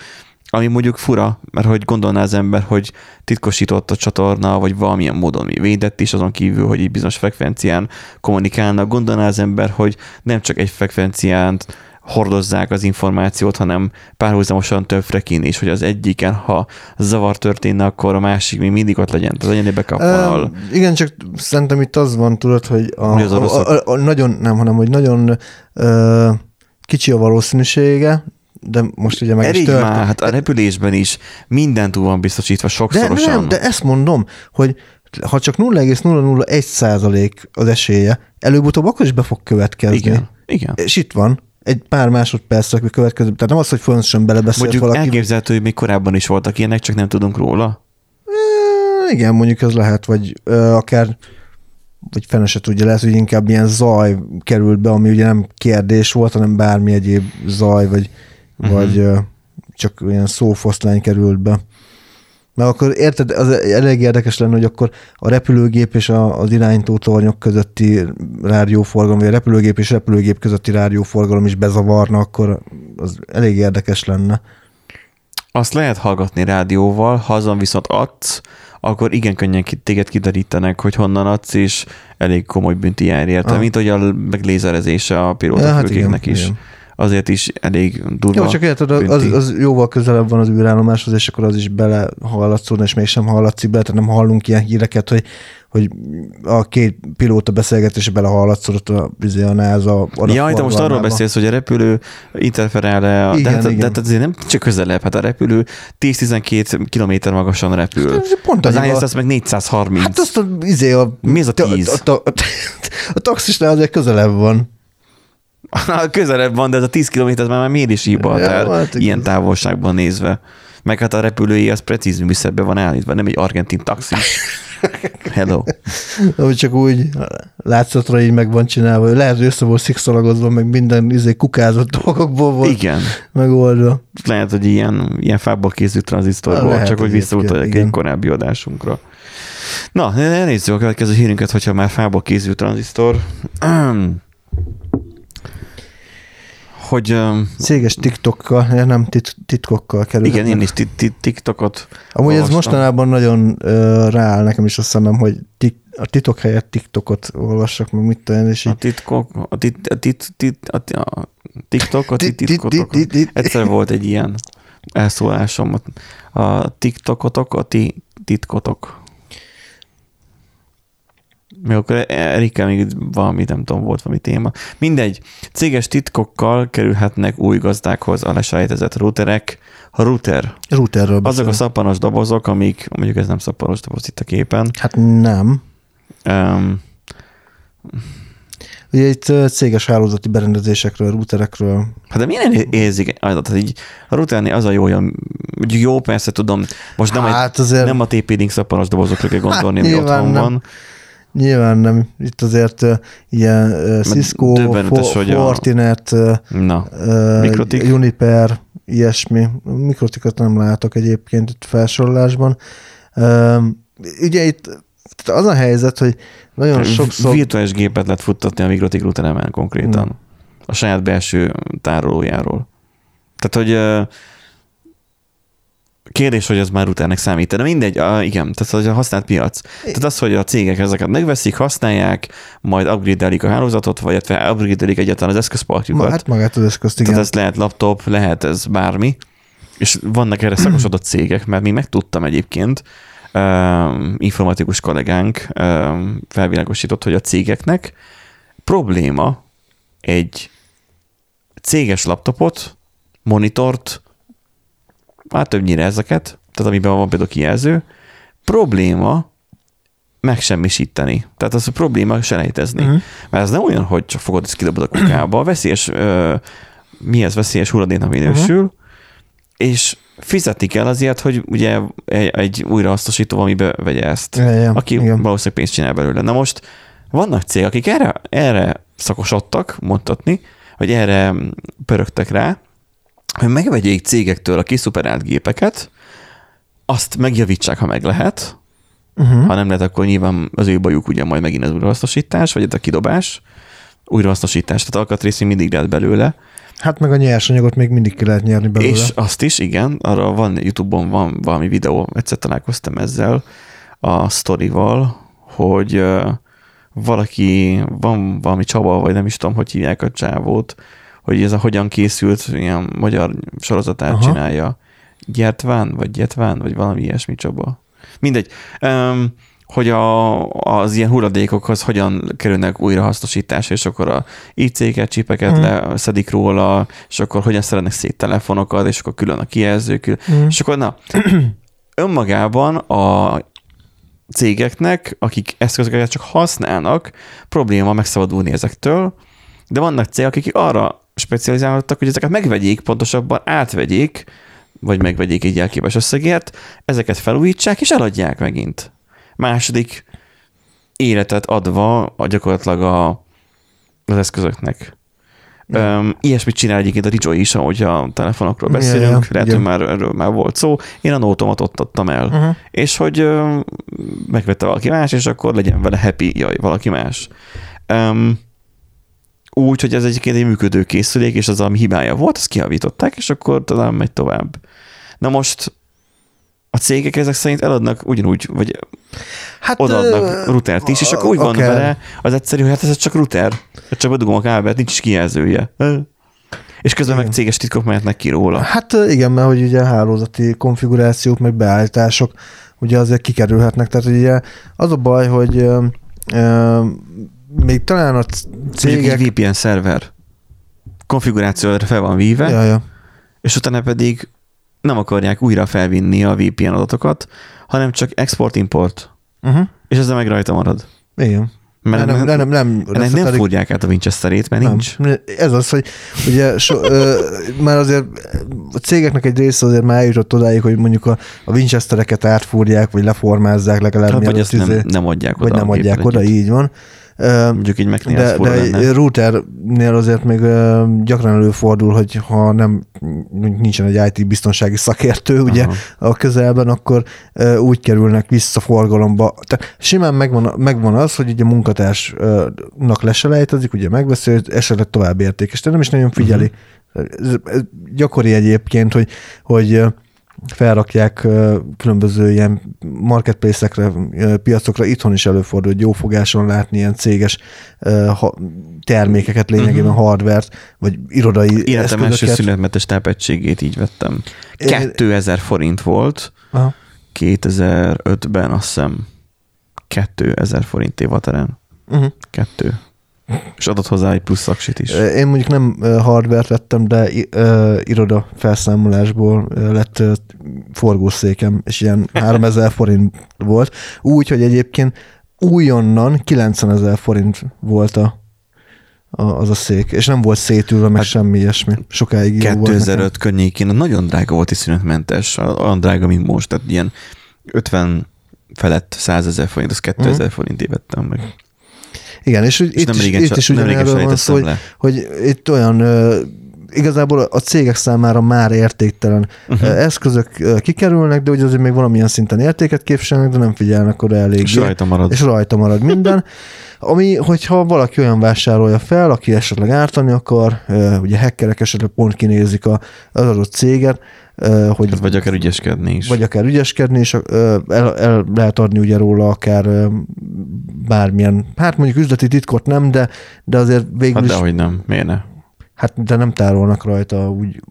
ami mondjuk fura, mert hogy gondolná az ember, hogy titkosított a csatorna, vagy valamilyen módon védett is, azon kívül, hogy egy bizonyos frekvencián kommunikálnak. Gondolná az ember, hogy nem csak egy frekvencián hordozzák az információt, hanem párhuzamosan több frekin is, hogy az egyiken, ha zavar történne, akkor a másik még mindig ott legyen. Tehát legyen vonal. Ö, igen, csak szerintem itt az van, tudod, hogy a, Mi az a, a, a, a nagyon, nem, hanem, hogy nagyon ö, kicsi a valószínűsége, de most ugye meg is Elég történt. már, hát a repülésben is minden túl van biztosítva De sokszorosan. nem, de ezt mondom, hogy ha csak 0,001 százalék az esélye, előbb-utóbb akkor is be fog következni. Igen, igen. És itt van, egy pár másodpercre következő. Tehát nem az, hogy fontosan belebeszélt Mondjuk valaki. elképzelhető, hogy még korábban is voltak ilyenek, csak nem tudunk róla. Ö, igen, mondjuk ez lehet, vagy ö, akár vagy fene se tudja, lehet, hogy inkább ilyen zaj került be, ami ugye nem kérdés volt, hanem bármi egyéb zaj, vagy, uh-huh. vagy csak ilyen szófoszlány került be. Mert akkor érted, az elég érdekes lenne, hogy akkor a repülőgép és a, az irányító tornyok közötti rádióforgalom, vagy a repülőgép és repülőgép közötti rádióforgalom is bezavarna, akkor az elég érdekes lenne. Azt lehet hallgatni rádióval, ha azon viszont adsz, akkor igen könnyen téged kiderítenek, hogy honnan adsz, és elég komoly bünti jár érte, Ah. mint hogy a meglézerezése a Ja, hát pilótafülkéknek igen, is. igen. Azért is elég durva. Jó, csak érted, az, az jóval közelebb van az űrállomáshoz, és akkor az is bele hallatszódna, és mégsem hallatszik bele, tehát nem hallunk ilyen híreket, hogy, hogy a két pilóta beszélgetése bele hallatszódott a, izé, a NASA Jaj, te most arról adatforgalmába. beszélsz, hogy a repülő interferál-e, Igen, de, hát, de igen. hát azért nem csak közelebb, hát a repülő 10-12 kilométer magasan repül. Ez Pont Az ISS az meg 430. Hát azt a, izé a, Mi ez a tíz? A, a, a, a taxisnál azért közelebb van. Közelebb van, de ez a 10 km már miért is hiba, Ja, hát ilyen távolságban nézve. Meg hát a repülői az precíz műszerbe van állítva, nem egy argentin taxi. Hello. Hogy csak úgy látszatra így meg van csinálva. Lehet, hogy össze volt szikszalagozva, meg minden izé kukázott dolgokból volt Igen. megoldva. Lehet, hogy ilyen, ilyen fából készült tranzisztorból, Lehet csak hogy egyébként, visszautaljak egy korábbi adásunkra. Na, nézzük a következő hírünket, hogyha már fából készült tranzisztor. hogy Céges TikTokkal, nem tit, titkokkal kerül. igen, én is ti- ti- TikTokot Amúgy ez olvastam. mostanában nagyon ö, rááll nekem is azt mondom, hogy tik, a titok helyett TikTokot olvassak, meg mit tudom, én, és A így titkok, a, tit, a, tit, tit, a, a TikTok, a Tit- tit- titkotok. tit- tit- Egyszer volt egy ilyen elszólásom. A TikTokotok, a ti titkotok. Még akkor Erika még valami, nem tudom, volt valami téma. Mindegy, céges titkokkal kerülhetnek új gazdákhoz a lesejtezett routerek. A router, routerről azok a szappanos dobozok, amik, mondjuk ez nem szappanos doboz itt a képen, Hát nem. um, Ugye itt céges hálózati berendezésekről, routerekről. Hát de milyen érzik adatot? Így a routernél az a jó, hogy jó, persze tudom, most nem, hát azért nem a TP-Link szappanos dobozokra kell gondolni, ami nyilván otthon nem. van. Nyilván nem. Itt azért ilyen Cisco, döbbenetes, Fo- hogy a- Fortinet, Na, ö, Mikrotik? Juniper, ilyesmi. Mikrotikat nem látok egyébként itt felsorolásban. Ö, Ugye itt tehát az a helyzet, hogy nagyon sokszor... virtuális gépet lehet futtatni a Migrotik routeremen konkrétan. Na. A saját belső tárolójáról. Tehát, hogy ö, kérdés, hogy ez már routernek számít. De mindegy, a, igen, tehát hogy a használt piac. Tehát az, hogy a cégek ezeket megveszik, használják, majd upgrade-elik a hálózatot, vagy upgrade-elik egyáltalán az eszközparkjukat. Hát magát az eszközt, igen. Tehát ez lehet laptop, lehet ez bármi, és vannak erre szakosodott cégek, mert mi megtudtam egyébként, um, informatikus kollégánk um, felvilágosított, hogy a cégeknek probléma egy céges laptopot, monitort, hát többnyire ezeket, tehát amiben van például kijelző, probléma megsemmisíteni. Tehát az a probléma selejtezni. Mhm. Uh-huh. Mert ez nem olyan, hogy csak fogod, ezt kidobod a kukába, veszélyes, ö, mi ez veszélyes hulladéknak minősül, uh-huh. és fizetik el azért, hogy ugye egy, egy újrahasznosító valamibe vegye ezt, Ja, ja, aki igen. valószínűleg pénzt csinál belőle. Na most vannak cégek, akik erre, erre szakosodtak, mondhatni, hogy erre pörögtek rá, hogy megvegyék cégektől a kiszuperált gépeket, azt megjavítsák, ha meg lehet, Uh-huh. ha nem lehet, akkor nyilván az ő bajuk ugye majd megint az újrahasznosítás, vagy ez a kidobás, újrahasznosítás, tehát alkatrész még mindig lehet belőle, Hát meg a nyersanyagot még mindig ki lehet nyerni belőle. és azt is, igen, arra van, Youtube-on van valami videó, egyszer találkoztam ezzel a sztorival, hogy valaki, van valami Csaba, vagy nem is tudom, hogy hívják a csávót, hogy ez a hogyan készült, ilyen magyar sorozatát Aha. Csinálja. Gyertván, vagy Gyetván, vagy valami ilyesmi Csaba. Mindegy. Um, hogy a, az ilyen hulladékokhoz hogyan kerülnek újrahasznosításra, és akkor a IC-ket, csipeket hmm. leszedik róla, és akkor hogyan szeretnek szét telefonokat, és akkor külön a kijelzők, külön. Mhm. és akkor na, önmagában a cégeknek, akik eszközöket csak használnak, probléma megszabadulni ezektől, de vannak cégek, akik arra specializálódtak, hogy ezeket megvegyék, pontosabban átvegyék, vagy megvegyék egy jelképes összegért, ezeket felújítsák és eladják megint. második életet adva a gyakorlatilag a, az eszközöknek. Um, ilyesmit csinál egyébként a DJI is, ahogy a telefonokról beszélünk, Ja, ja, lehet, igen. hogy már erről már volt szó. Én a Note-omat ott adtam el. Uh-huh. És hogy um, megvette valaki más, és akkor legyen vele happy, jaj, valaki más. Um, úgy, hogy ez egyébként egy működő készülék, és az, ami hibája volt, azt kiavították, és akkor talán megy tovább. Na most a cégek ezek szerint eladnak ugyanúgy, vagy Hát, odaadnak ö, rutert is, és akkor úgy van akár. vele az egyszerű, hogy hát ez csak router, csak bedugom a kábelt, nincs is kijelzője. És közben meg Igen. céges titkok mehetnek ki róla. Hát igen, mert hogy ugye a hálózati konfigurációk, meg beállítások ugye azért kikerülhetnek. Tehát ugye az a baj, hogy még talán a cégek... egy VPN szerver konfigurációra fel van víve, Ja, ja. és utána pedig nem akarják újra felvinni a VPN adatokat, hanem csak export-import, Uh-huh. és ezzel meg rajta marad. Igen. Mert nem, nem, nem, nem, ennek nem fúrják át a Winchesterét, mert Nem. nincs. Ez az, hogy ugye so, ö, már azért a cégeknek egy része azért már eljutott odáig, hogy mondjuk a, a Winchestereket átfúrják, vagy leformázzák legalább Hát, vagy ezt nem, izé- nem adják oda. vagy nem adják oda, együtt. így van. Mondjuk Mac-nél ez De, de lenne. routernél azért még gyakran előfordul, hogy ha nem nincsen egy IT biztonsági szakértő ugye Aha. a közelben, akkor úgy kerülnek vissza forgalomba. Tehát simán megvan, megvan az, hogy ugye a munkatársnak leselejtezik, ugye megveszi, hogy esetleg tovább értékes, de nem is nagyon figyeli. Mhm. Ez, ez gyakori egyébként, hogy, hogy felrakják különböző ilyen marketplace-ekre, piacokra, itthon is előfordul, hogy jó fogáson látni ilyen céges termékeket, lényegében Mhm. hardvert, vagy irodai Életem első szünetmentes tápegységét így vettem. Én- 2000 forint volt, Aha. 2005-ben azt hiszem 2000 forint évateren. Uh-huh. Kettő. És adott hozzá egy plusz szaksit is. Én mondjuk nem hardvert vettem, de iroda felszámolásból lett forgószékem, és ilyen 3000 forint volt. Úgy, hogy egyébként újonnan 90 ezer forint volt a, a, az a szék, és nem volt szétülve, meg Hát semmi ilyesmi. Sokáig jó volt nekem. 2005 környékén nagyon drága volt és szünetmentes, olyan drága, mint most, tehát ilyen 50 felett 100 ezer forint, az 2000 Mhm. forint vettem meg. Igen, és, És itt, nem is, régen, itt is ugyanerről van szó, hogy, hogy itt olyan igazából a cégek számára már értéktelen uh-huh. eszközök kikerülnek, de ugye azért még valamilyen szinten értéket képviselnek, de nem figyelnek oda eléggé. És rajta marad. És rajta marad minden. Ami, hogyha valaki olyan vásárolja fel, aki esetleg ártani akar, ugye hackerek esetleg pont kinézik a, az adott céget, hogy Hát vagy akár ügyeskedni is. vagy akár ügyeskedni, és ö, el, el lehet adni ugye róla akár bármilyen, hát mondjuk üzleti titkot nem, de, de azért végül hát is, dehogy nem, miért ne? hát de nem tárolnak rajta úgy,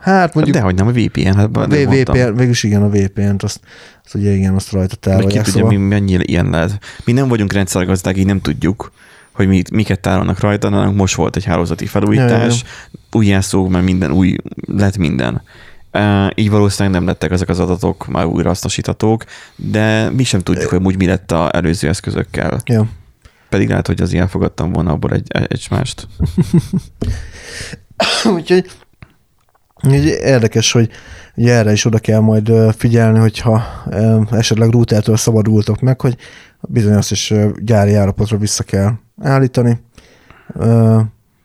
hát mondjuk dehogy nem, a VPN, hát a mondtam. VPN, végülis igen, a VPN-t, azt, azt ugye igen, azt rajta Meg ki tárolják. tudja, Szóval, mi mennyi ilyen lehet. Mi nem vagyunk rendszergazdák, így nem tudjuk, hogy mi, miket tárolnak rajta, nálunk most volt egy hálózati felújítás, újjászók, mert minden új, lett minden. Uh, így valószínűleg nem lettek ezek az adatok már újra hasznosíthatók, de mi sem tudjuk, hogy úgy mi lett az előző eszközökkel. ja. Pedig lehet, hogy az ilyen fogadtam volna abból egy, egy mást. Úgyhogy úgy érdekes, hogy ugye erre is oda kell majd figyelni, hogyha esetleg routertől szabadultok meg, hogy bizony azt is gyári állapotra vissza kell állítani,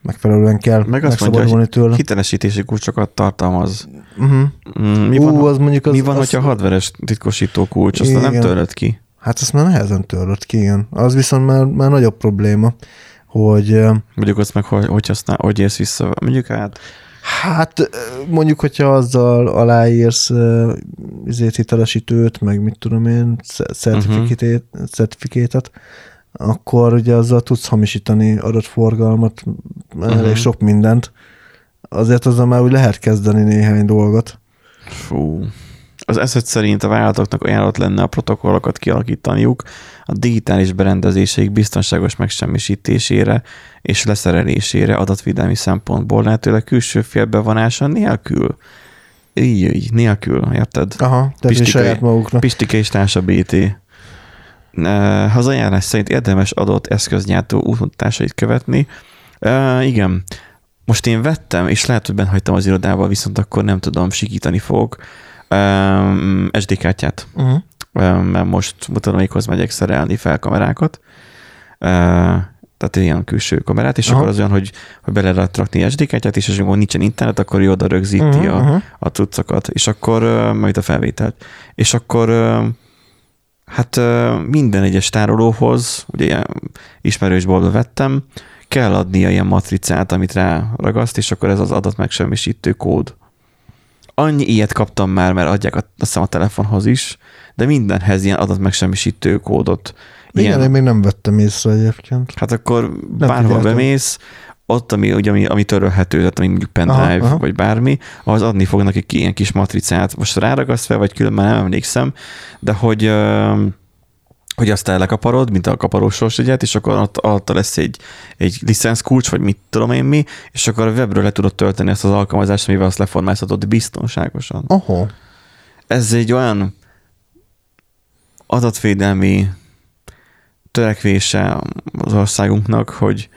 megfelelően kell Meg azt mondja, megszabadulni tőle. Hitelesítési kulcsokat tartalmaz. Uh-huh. Mi Ú, van, az mondjuk az, mi van az, hogyha hardveres titkosító kulcs, azt nem töröd ki? Hát azt már nehezen törött ki, igen. Az viszont már, már nagyobb probléma, hogy Mondjuk azt meg, hogy, hogy, használ, hogy érsz vissza. Mondjuk hát, Hát mondjuk, hogyha azzal aláírsz izét hitelesítőt, meg mit tudom én, certifikét, uh-huh. certifikétet, akkor ugye azzal tudsz hamisítani adott forgalmat, uh-huh. elég Mhm. sok mindent. Azért azzal már úgy lehet kezdeni néhány dolgot. fú. Az eset szerint a vállalatoknak ajánlott lenne a protokollokat kialakítaniuk a digitális berendezéseik biztonságos megsemmisítésére és leszerelésére adatvédelmi szempontból lehetőleg külső félbevonása nélkül. Így, így, nélkül, érted? Aha, tehát saját maguknak. Pistike és társa BT. Eh, Az ajánlás szerint érdemes adott eszközgyártó útmutatásait követni. Uh, igen, most én vettem, és lehet, hogy benhagytam az irodával, viszont akkor nem tudom, sikítani fogok. Um, SD kártyát. Uh-huh. Ö, mert most mutatóikhoz megyek szerelni felkamerákat, tehát ilyen külső kamerát, és Aha. akkor az olyan, hogy, hogy bele lehet rakni SD kártyát, és amikor nincsen internet, akkor ő oda rögzíti Mhm, a, mhm. a cuccokat, és akkor majd a felvételt. És akkor hát minden egyes tárolóhoz, ugye ilyen ismerősboltba vettem, kell adnia ilyen matricát, amit rá ragaszt, és akkor ez az adatmegsemmisítő kód. Annyi ilyet kaptam már, mert adják a, azt hiszem a telefonhoz is, de mindenhez ilyen adatmegsemmisítő kódot. Igen, én még nem vettem észre egyébként. Hát akkor bárhol figyeltem. bemész, ott, ami, ugye, ami, ami törölhető, tehát ami mondjuk pendrive, Aha, aha, aha. vagy bármi, ahhoz adni fognak egy ilyen kis matricát. Most ráragaszt fel, vagy külön már nem emlékszem, de hogy, hogy azt elekaparod, mint a kaparós ügyet, és akkor ott alatta lesz egy, egy licenszkulcs, vagy mit tudom én mi, és akkor a webről le tudod tölteni azt az alkalmazást, amivel azt leformázhatod biztonságosan. Oho. Ez egy olyan adatvédelmi törekvése az országunknak, hogy,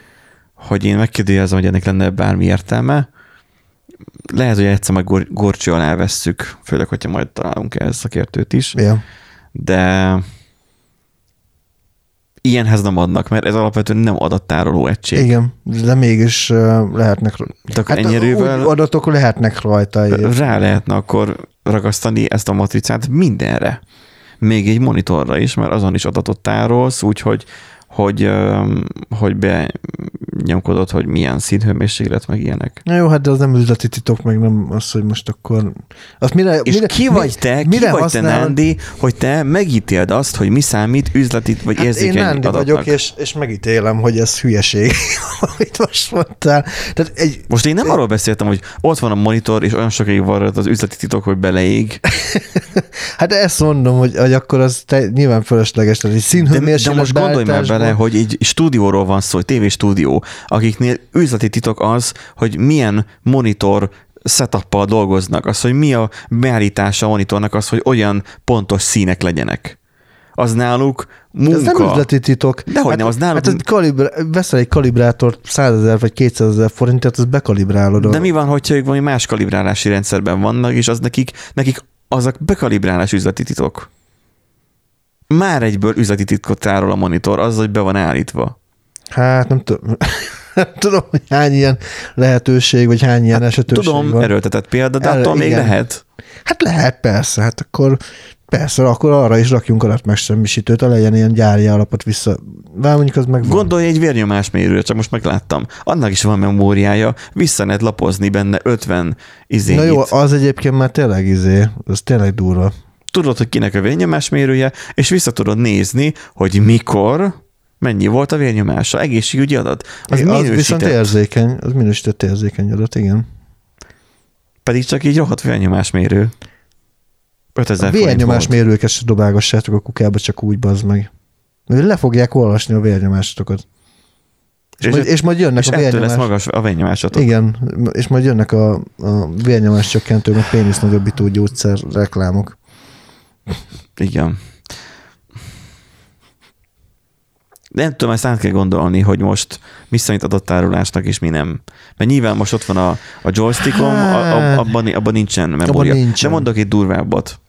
hogy én megkérdezem, hogy ennek lenne bármi értelme. Lehet, hogy egyszer majd gor- gorcső alá vesszük, főleg, hogyha majd találunk ehhez szakértőt is, Ja. de ilyenhez nem adnak, mert ez alapvetően nem adattároló egység. Igen, de mégis lehetnek... De akkor ennyi erővel- adatok lehetnek rajta. egyébként. rá lehetne akkor ragasztani ezt a matricát mindenre. Még egy monitorra is, mert azon is adatot tárolsz, úgyhogy hogy, hogy benyomkodod, hogy milyen színhőmérséklet, meg ilyenek. Na jó, hát de az nem üzleti titok, meg nem az, hogy most akkor... Azt mire, És mire, ki vagy te, ki mire vagy te, használod? Nándi, hogy te megítéld azt, hogy mi számít üzleti vagy Hát én érzékeny Nándi adatnak. vagyok, és, és megítélem, hogy ez hülyeség, amit most mondtál. Tehát egy, Most én nem arról beszéltem, hogy ott van a monitor, és olyan sokáig van az üzleti titok, hogy beleég. hát ezt mondom, hogy, hogy akkor az te, nyilván fölösleges, tehát egy De, de színhőmérséklet most gondolj már beállításból- bele, hogy egy stúdióról van szó, egy tévéstúdió, akiknél üzleti titok az, hogy milyen monitor setup dolgoznak, az, hogy mi a beállítása a monitornak, az, hogy olyan pontos színek legyenek. Az náluk De munka. Ez nem üzleti titok. Dehogy nem, az náluk- Hát ez veszel egy kalibrátort 100 ezer vagy 200 ezer forintért, azt bekalibrálod. De mi van, hogyha ők valami más kalibrálási rendszerben vannak, és az nekik, nekik az a bekalibrálás üzleti titok. Már egyből üzleti titkot tárol a monitor, az, hogy be van állítva. Hát nem tudom. nem tudom, hogy hány ilyen lehetőség, vagy hány ilyen hát, esetőség Tudom, van. erőltetett példa, de El- attól még lehet. Hát lehet, persze, hát akkor persze, akkor arra is rakjunk adatmegsemmisítőt, ha legyen ilyen gyári alapot vissza. Vár mondjuk az meg van. Gondolj egy vérnyomásmérőre, csak most megláttam. Annak is van memóriája, vissza lehet lapozni benne 50 izét. Na jó, az egyébként már tényleg izé, az tényleg durva. Tudod, hogy kinek a vérnyomásmérője, és vissza tudod nézni, hogy mikor, mennyi volt a vérnyomása. Egészségügyi adat. Az, Az, az viszont érzékeny, az minősített érzékeny adat, igen. pedig csak így rohadt vérnyomásmérő. 5000 A forint vérnyomás volt. mérőket se dobálgassátok a kukába, csak úgy bazd meg. Le fogják olvasni a vérnyomásotokat. És, És- majd, és majd jönnek És a ettől lesz vérnyomás... magas a vérnyomásatok. Igen, és majd jönnek a, a vérnyomás csökkentő, meg pénisz nagyobbító gyógyszer reklámok. Igen. De nem tudom, ezt át kell gondolni, hogy most mi számít adattárolásnak, és mi nem. Mert nyilván most ott van a, a joystickom, a, a, abban, abban nincsen memória. nincsen. De mondok egy durvábbat.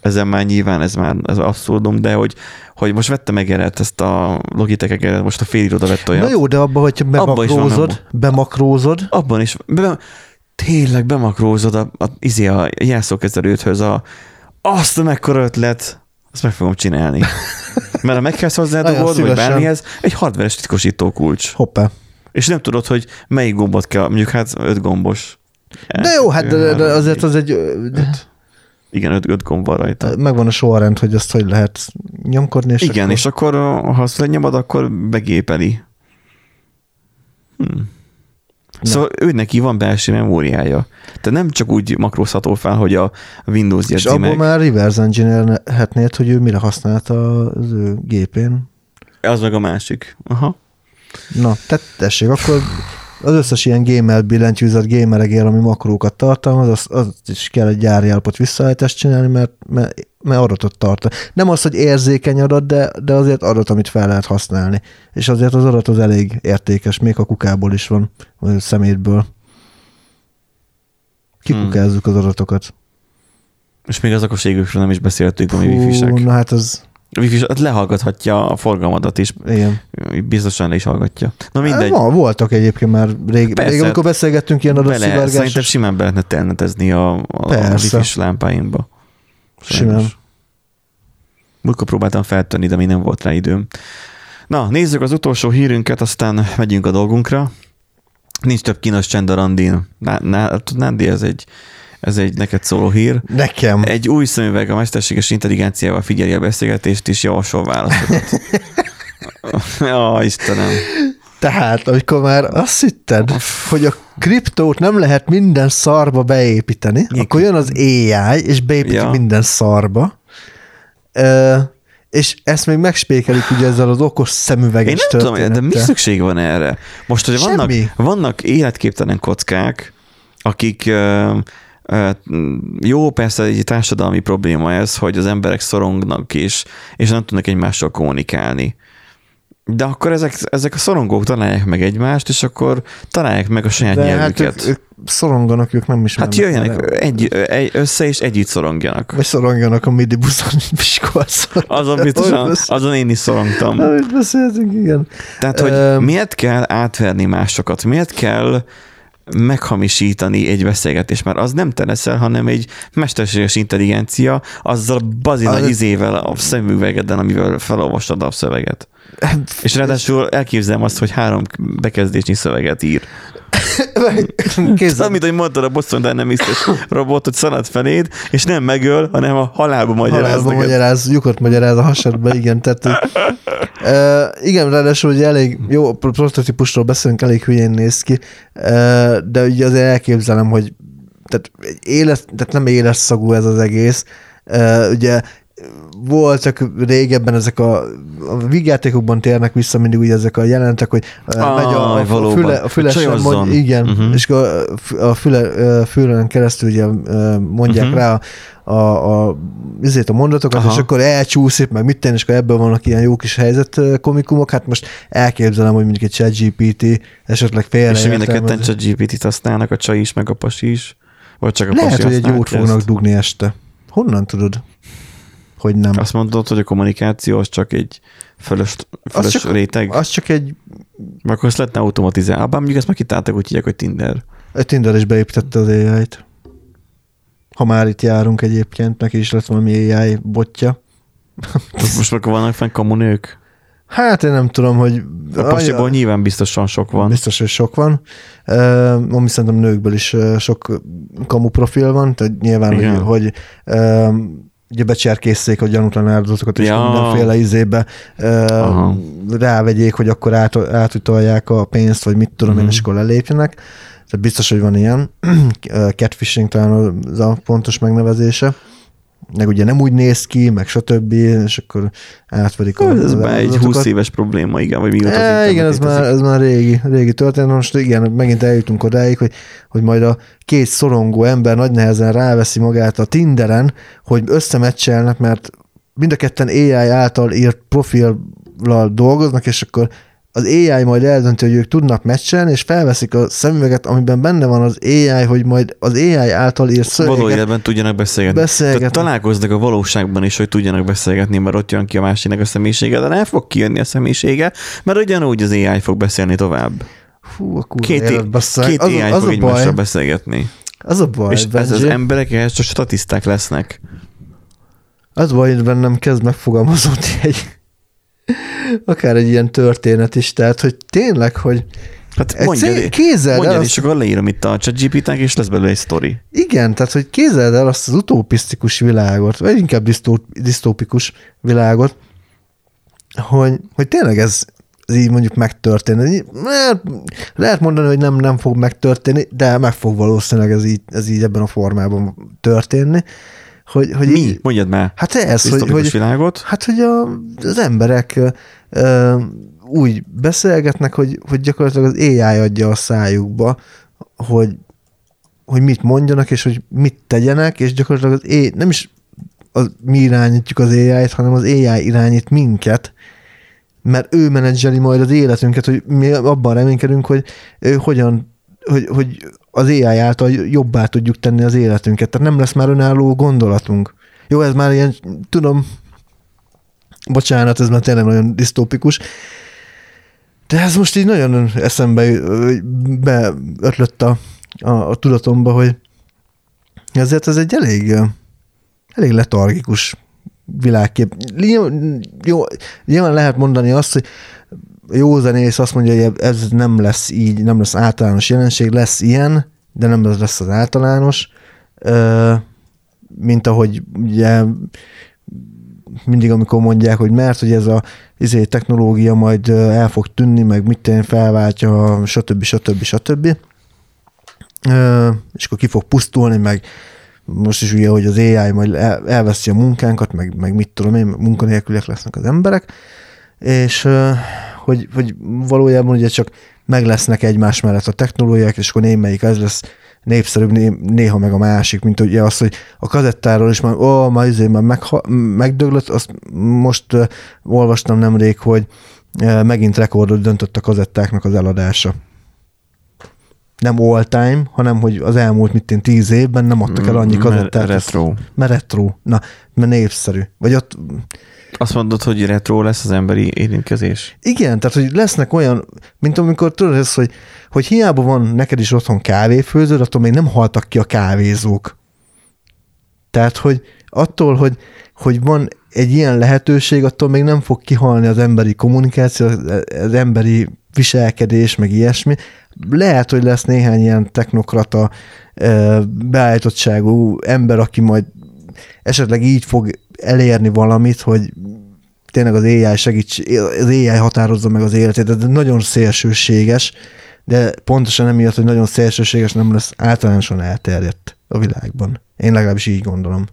Ezen már nyilván ez már ez abszurdum, de hogy, hogy most vette meg Eret, ezt a Logitech egeret, most a fél iroda vett olyat. Na jó, de abban, hogyha Abba is van bemakrózod, bemakrózod, Abban is, be, tényleg bemakrózod a, a, izé a jelszókezelőthöz a, azt a mekkora ötlet, azt meg fogom csinálni. Mert ha megkezd hozzá a dolgot, vagy bármihez, egy hardveres titkosító kulcs. hoppá. És nem tudod, hogy melyik gombot kell, mondjuk hát öt gombos. De jó, hát de, de azért az egy... Öt. Igen, öt, öt gomb van rajta. Megvan a sorrend, hogy azt hogy lehet nyomkodni, és Igen, akkor... és akkor ha azt lenyomod, akkor begépeli. Szóval ő neki van belső memóriája. Tehát nem csak úgy makrózható fel, hogy a Windows És jegyzi abból meg. már reverse engineerhetnéd, hogy ő mire használta az ő gépén. Az meg a másik. Aha. Na, tehát tessék, akkor az összes ilyen gamer billentyűzet, gameregér, ami makrókat tartalmaz, az, az is kell egy gyári állapot visszaállítást csinálni, mert, mert, mert adatot tart. Nem az, hogy érzékeny adat, de, de azért adat, amit fel lehet használni. És azért az adat az elég értékes, még a kukából is van, vagy a szemétből. Kikukázzuk az adatokat. És még az okos égőkről nem is beszéltünk, ami wifi-sek. na hát az, A wifi hát lehallgathatja a forgalmadat is, igen. biztosan le is hallgatja. Na mindegy. Ma, voltak egyébként már rég, Persze. rég amikor beszélgettünk ilyen bele, szerintem simán be lehetne telnetezni a, a, a wifi-s lámpáimba. Simán. Múltkor próbáltam feltenni, de még nem volt rá időm. Na, nézzük az utolsó hírünket, aztán megyünk a dolgunkra. Nincs több kínos csend a randin. Ná- ná- Nándi, ez egy, ez egy neked szóló hír. Nekem. Egy új szemüveg a mesterséges intelligenciával figyeli a beszélgetést, és javasol válaszokat. Ja, Istenem. Tehát, amikor már azt hitted, hogy a kriptót nem lehet minden szarba beépíteni, Igen. akkor jön az AI, és beépíti Ja. minden szarba. Ö, és ezt még megspékelik ugye ezzel az okos szemüveges Én nem tudom, de mi szükség van erre? Most, hogy vannak, Semmi. vannak életképtelen kockák, akik ö, ö, jó, persze egy társadalmi probléma ez, hogy az emberek szorongnak és, és nem tudnak egymással kommunikálni. De akkor ezek, ezek a szorongók találják meg egymást, és akkor találják meg a saját De hát nyelvüket. ők, ők szoronganak, ők nem is Hát jöjjenek egy, egy, össze, és együtt szorongjanak. Vagy szorongjanak a midi buszon Miskolcon. Azon biztosan, azon én is szorongtam. Amit beszéltünk, igen. Tehát, hogy Öm. miért kell átverni másokat? Miért kell meghamisítani egy beszélgetést, mert az nem te leszel, hanem egy mesterséges intelligencia, azzal a bazi nagy Az- izével a szemüvegeden, amivel felolvastad a szöveget. És ráadásul elképzelem azt, hogy három bekezdésnyi szöveget ír. Kézzel, Amit, hogy mondtad a Boston Dynamics robot, hogy szalad feléd, és nem megöl, hanem a halálba magyaráz Halálba neked. magyaráz, lyukot magyaráz a hasadba, igen. Tehát, uh, igen, ráadásul ugye elég jó pro- prototípusról beszélünk, elég hülyén néz ki, uh, de ugye azért elképzelem, hogy tehát, éles, tehát nem éles szagú ez az egész. Uh, ugye voltak régebben ezek a, a vígjátékokban térnek vissza mindig ugye ezek a jelentek, hogy Ah, megy a, a, valóban. füle, a fülesen Csajozzon. mond, igen, Mhm. uh-huh. és a, a füle, a fülen keresztül ugye mondják Mhm. uh-huh. rá a, a, a, izét a mondatokat, Aha. és akkor elcsúszik, meg mit tenni, és akkor ebből vannak ilyen jó kis helyzet komikumok. Hát most elképzelem, hogy mondjuk egy ChatGPT esetleg félre És mind a ketten csak GPT-t használnak, a csaj is, meg a pasi is. Vagy csak a Lehet, pasi hogy egy jót fognak ezt? dugni este. Honnan tudod? Hogy nem. Azt mondod, hogy a kommunikáció az csak egy fölös, fölös csak- réteg, Az csak egy, meg akkor ezt lehetne automatizálni. Abban mondjuk ezt már kitáltak, úgy hívják, hogy Tinder. egy Tinder is beépítette az AI-t. Ha már itt járunk egyébként, neki is lett valami AI botja. Most, akkor vannak fenn kamunők? Hát én nem tudom, hogy... A pasiból nyilván biztosan sok van. Biztos, hogy sok van. Uh, ami szerintem nőkből is uh, sok kamu profil van, tehát nyilván, Igen. hogy, hogy um, ugye becserkészték a gyanútlan áldozatokat, és Ja. mindenféle izébe uh, rávegyék, hogy akkor át, átutalják a pénzt, vagy mit tudom én, Mhm. és akkor lelépjenek. Tehát biztos, hogy van ilyen. Catfishing talán az a pontos megnevezése. Meg ugye nem úgy néz ki, meg stb. És akkor átverik a Ez már egy áldozatokat. 20 éves probléma, igen, vagy mióta E, igen, ez már, ez már régi, régi történet. Most igen, megint eljutunk odáig, hogy, hogy majd a két szorongó ember nagy nehezen ráveszi magát a Tinderen, hogy összemecselnek, mert mind a ketten AI által írt profillal dolgoznak, és akkor az AI majd eldönti, hogy ők tudnak meccselni, és felveszik a szemüveget, amiben benne van az AI, hogy majd az AI által írt Való szöveget életben tudjanak beszélgetni. beszélgetni. Tehát találkoznak a valóságban is, hogy tudjanak beszélgetni, mert ott jön ki a másiknak a személyisége, de nem fog kijönni a személyisége, mert ugyanúgy az AI fog beszélni tovább. Fú, a kurva Két, élet, két az, AI az, fog egymással beszélgetni. az a baj, És ez az emberek ehhez csak statiszták lesznek. Az baj, hogy bennem kezd megfogalmazódni egy akár egy ilyen történet is, tehát, hogy tényleg, hogy Hát egy mondja, szé- kézzel mondja el és azt, akkor leírom itt a chat és lesz belőle egy sztori. igen, tehát, hogy kézzel el azt az utopisztikus világot, vagy inkább disztó, disztópikus világot, hogy, hogy tényleg ez, ez így mondjuk megtörténni. Mert lehet mondani, hogy nem, nem fog megtörténni, de meg fog valószínűleg ez így, ez így ebben a formában történni. Hogy, hogy Mi? Így, Mondjad már. hát ez, hogy, hogy, világot. Hát, hogy a, az emberek ö, úgy beszélgetnek, hogy, hogy gyakorlatilag az AI adja a szájukba, hogy, hogy mit mondjanak, és hogy mit tegyenek, és gyakorlatilag az AI, nem is az, mi irányítjuk az AI-t, hanem az AI irányít minket, mert ő menedzseli majd az életünket, hogy mi abban reménykedünk, hogy ő hogyan, hogy, hogy az AI által jobbá tudjuk tenni az életünket, tehát nem lesz már önálló gondolatunk. Jó, ez már ilyen, tudom, bocsánat, ez már tényleg nagyon disztópikus, de ez most így nagyon eszembe beötlött a, a, a tudatomba, hogy ezért ez egy elég, elég letargikus világkép. Jó, nyilván lehet mondani azt, hogy jó zenész azt mondja, hogy ez nem lesz így, nem lesz általános jelenség, lesz ilyen, de nem lesz az általános, mint ahogy ugye mindig, amikor mondják, hogy mert, hogy ez a izé, technológia majd el fog tűnni, meg mit én felváltja, stb. stb. stb. És akkor ki fog pusztulni, meg most is ugye, hogy az AI majd elveszi a munkánkat, meg, meg mit tudom én, munkanélküliek lesznek az emberek, és hogy, hogy valójában ugye csak meg lesznek egymás mellett a technológiák, és akkor némelyik ez lesz népszerűbb, néha meg a másik, mint ugye az, hogy a kazettáról is már, ó, már izé már megha- megdöglött, azt most uh, olvastam nemrég, hogy uh, megint rekordot döntött a kazettáknak az eladása. Nem all time, hanem hogy az elmúlt, mit én, tíz évben nem adtak el annyi kazettát. Retro. Mert retro. Na, mert népszerű. Vagy ott azt mondod, hogy retro lesz az emberi érintkezés? Igen, tehát hogy lesznek olyan, mint amikor tudod ez, hogy, hogy hiába van neked is otthon kávéfőződ, attól még nem haltak ki a kávézók. Tehát, hogy attól, hogy, hogy van egy ilyen lehetőség, attól még nem fog kihalni az emberi kommunikáció, az emberi viselkedés, meg ilyesmi. Lehet, hogy lesz néhány ilyen technokrata beállítottságú ember, aki majd esetleg így fog elérni valamit, hogy tényleg az AI segíts, az AI határozza meg az életét, de nagyon szélsőséges, de pontosan emiatt, hogy nagyon szélsőséges, nem lesz általánosan elterjedt a világban. Én legalábbis így gondolom.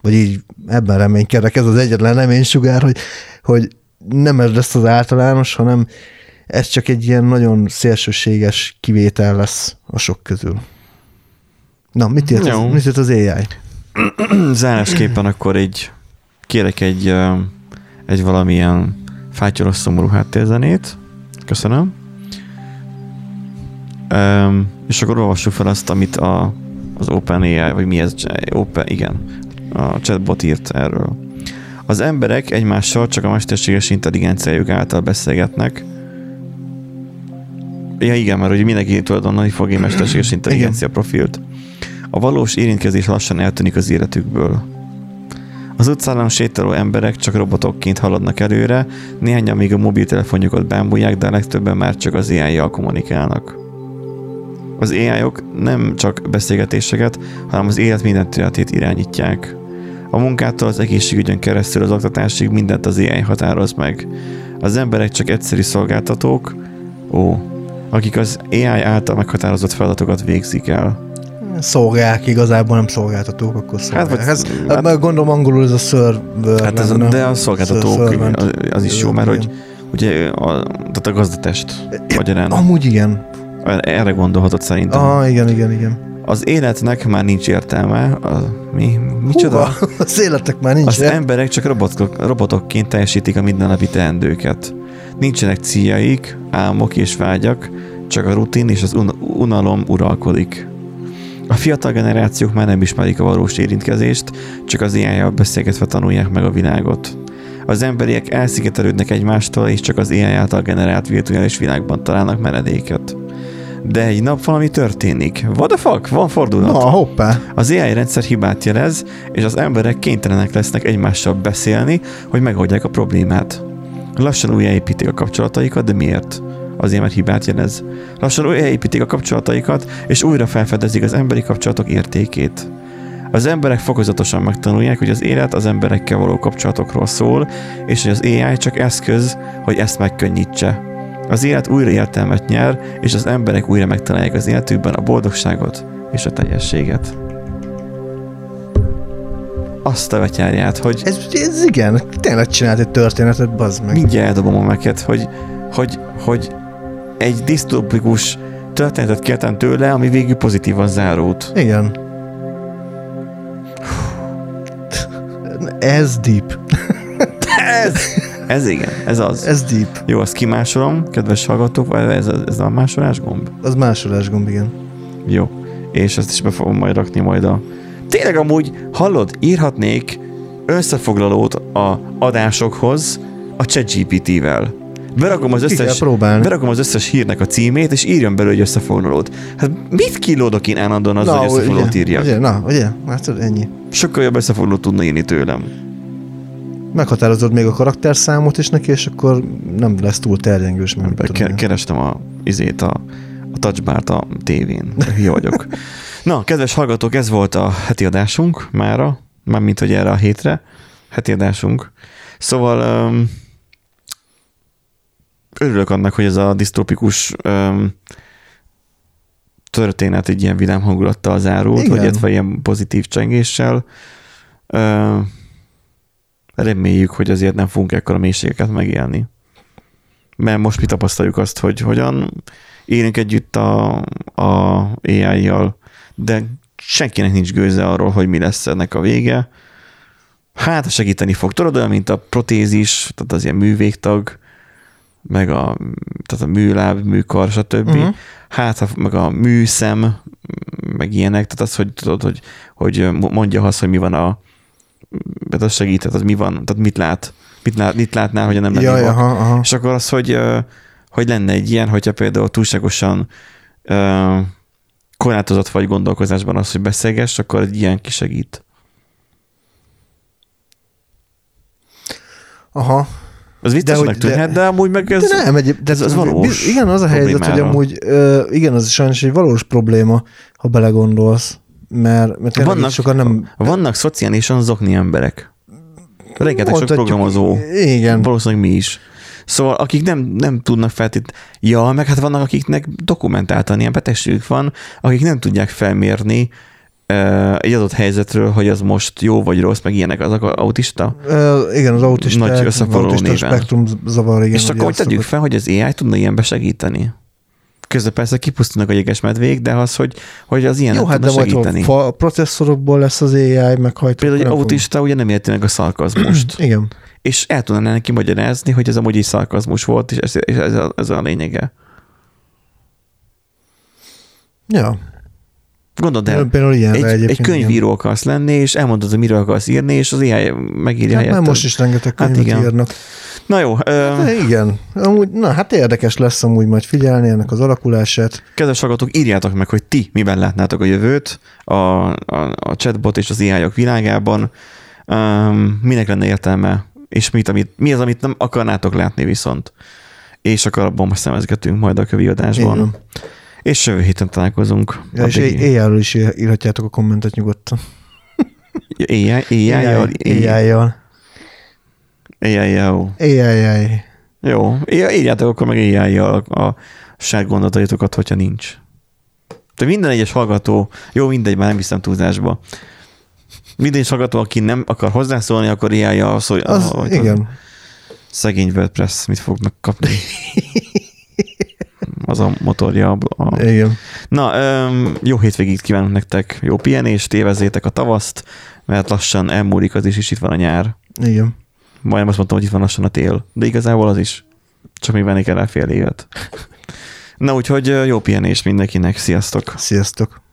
Vagy így ebben reménykedek. Ez az egyetlen reménysugár, hogy, hogy nem ez lesz az általános, hanem ez csak egy ilyen nagyon szélsőséges kivétel lesz a sok közül. Na, mit írt az, mit írt az AI? Zárásképpen akkor egy kérek egy, egy valamilyen fátyolos szomorú háttérzenét. Köszönöm. Um, és akkor olvassuk fel azt, amit a, az OpenAI, vagy mi ez? Open, igen, a chatbot írt erről. Az emberek egymással csak a mesterséges intelligenciájuk által beszélgetnek. Ja igen, mert ugye mindenki tulajdonolni fog egy mesterséges intelligencia profilt. A valós érintkezés lassan eltűnik az életükből. Az utcán sétáló emberek csak robotokként haladnak előre, néhányan még a mobiltelefonjukat bámulják, de a legtöbben már csak az AI-jal kommunikálnak. Az ai -ok nem csak beszélgetéseket, hanem az élet minden területét irányítják. A munkától az egészségügyön keresztül az oktatásig mindent az AI határoz meg. Az emberek csak egyszerű szolgáltatók, ó, akik az AI által meghatározott feladatokat végzik el szolgálják, igazából nem szolgáltatók, akkor. Hát, ez, hát, hát, gondolom angolul ez a server. Hát ez, de a szolgáltatók az, az is jó, mert hogy ugye a, tehát a gazdatest magyarán. Amúgy igen. Erre gondolhatott szerintem. Ah, igen, igen, igen. Az életnek már nincs értelme. A, mi? Micsoda? Húha, az életnek már nincs Az értelme. emberek csak robotok, robotokként teljesítik a mindennapi teendőket. Nincsenek céljaik, álmok és vágyak, csak a rutin és az un- unalom uralkodik. A fiatal generációk már nem ismerik a valós érintkezést, csak az ai beszélgetve tanulják meg a világot. Az emberiek elszigetelődnek egymástól, és csak az AI által generált virtuális világban találnak menedéket. De egy nap valami történik. What the fuck? Van fordulat. Na, hoppá. Az AI rendszer hibát jelez, és az emberek kénytelenek lesznek egymással beszélni, hogy megoldják a problémát. Lassan újjáépítik a kapcsolataikat, de miért? Azért, mert hibát jelez. Lassan újraépítik a kapcsolataikat, és újra felfedezik az emberi kapcsolatok értékét. Az emberek fokozatosan megtanulják, hogy az élet az emberekkel való kapcsolatokról szól, és hogy az AI csak eszköz, hogy ezt megkönnyítse. Az élet újra értelmet nyer, és az emberek újra megtalálják az életükben a boldogságot és a teljességet. Azt a vetyárját, hogy... Ez, ez igen, tényleg csinált egy történetet, bazd meg. Mindjárt eldobom a meket, hogy, hogy, hogy egy disztópikus történetet kértem tőle, ami végül pozitívan zárult. Igen. Ez deep. ez, ez igen, ez az. Ez deep. Jó, azt kimásolom, kedves hallgatók, ez, ez a másolás gomb? Az másolás gomb, igen. Jó. És ezt is be fogom majd rakni majd a... Tényleg amúgy, hallod, írhatnék összefoglalót a adásokhoz a ChatGPT-vel. Berakom az, összes, berakom az összes hírnek a címét, és írjon belőle egy összefoglalót. Hát mit kilódok én állandóan azzal, hogy összefoglalót ugye, írjak? ugye, na, ugye, hát ennyi. Sokkal jobb összefoglalót tudna írni tőlem. Meghatározod még a karakterszámot is neki, és akkor nem lesz túl terjengős, tudom Ke- kerestem a, izét, a, a touchbart a tévén. Hülye vagyok. Na, kedves hallgatók, ez volt a heti adásunk mára, mármint, hogy erre a hétre. Heti adásunk. Szóval um, örülök annak, hogy ez a disztópikus um, történet egy ilyen vidám hangulattal zárult, Igen. vagy illetve ilyen pozitív csengéssel. Uh, reméljük, hogy azért nem fogunk ekkora mélységeket megélni. Mert most mi tapasztaljuk azt, hogy hogyan élünk együtt a, a AI-jal, de senkinek nincs gőze arról, hogy mi lesz ennek a vége. Hát segíteni fog. Tudod, olyan, mint a protézis, tehát az ilyen művégtag, meg a, tehát a műláb, műkar, stb. Uh-huh. Hát, meg a műszem, meg ilyenek, tehát az, hogy tudod, hogy, hogy mondja azt, hogy mi van a, tehát az segít, tehát az mi van, tehát mit lát, mit, lát, mit látnál, hogy nem lennél aha, aha. És akkor az, hogy, hogy lenne egy ilyen, hogyha például túlságosan korlátozott vagy gondolkozásban az, hogy beszélgess, akkor egy ilyen kisegít. Aha. Az viccesnek hogy- de- tűnhet, de amúgy meg ez... De nem, egy, de ez- ez valós Igen, az a helyzet, hogy problémára. amúgy, ö, igen, az sajnos egy valós probléma, ha belegondolsz, mert, mert Vannak- sokan nem... Vannak szociálisan zokni emberek. Rengeteg sok programozó. Igen. Valószínűleg mi is. Szóval akik nem, nem tudnak feltét... Ja, meg hát vannak, akiknek dokumentáltan ilyen betegségük van, akik nem tudják felmérni uh, egy adott helyzetről, hogy az most jó vagy rossz, meg ilyenek, azok autista. Ö, igen, az autista, Nagy autista spektrum zavar, igen. és akkor hogy tegyük fel, hogy az AI tudna ilyenbe segíteni. Közben persze kipusztulnak a jeges medvék, de az, hogy, hogy az ilyen Jó, hát de majd segíteni. a fa- processzorokból lesz az AI meghajtó. Például egy autista ugye nem érti meg a szarkazmust. Igen. és el tudná neki magyarázni, hogy ez amúgy egy szarkazmus volt, és ez, és ez, a, ez a lényege. Ja. Gondold el, Például ilyenre egy, egy könyvíró akarsz lenni, és elmondod, hogy miről akarsz írni, és az AI megírja Igen. Hát már most is rengeteg Hát könyvet igen. írnak. Na jó, ö, De igen. Amúgy, na hát érdekes lesz amúgy majd figyelni ennek az alakulását. kedves hallgatók, írjátok meg, hogy ti miben látnátok a jövőt a, a, a chatbot és az ai világában, um, minek lenne értelme, és mit, amit, mi az, amit nem akarnátok látni viszont. És akkor abban most szemezgetünk majd a kövi adásban. Igen. És jövő héten találkozunk. Ja, és éjjelről is írhatjátok a kommentet nyugodtan. AI-jal? AI-jal? AI-jal. AI-jal. AI. Jó, Í- írjátok akkor meg AI-jal a saját gondolataitokat, hogyha nincs. De minden egyes hallgató, jó, mindegy, már nem viszem túlzásba. Minden egyes hallgató, aki nem akar hozzászólni, akkor AI-jal szólja. Az, igen. Szegény WordPress, mit fog megkapni? Az a motorja. A... Igen. Na, jó hétvégét kívánunk nektek, jó pihenést, évezzétek a tavaszt, mert lassan elmúlik az is, és itt van a nyár. Igen. Majdnem azt mondtam, hogy itt van lassan a tél, de igazából az is. Csak még venni kell rá fél évet. Na úgyhogy jó pihenés mindenkinek, sziasztok! Sziasztok.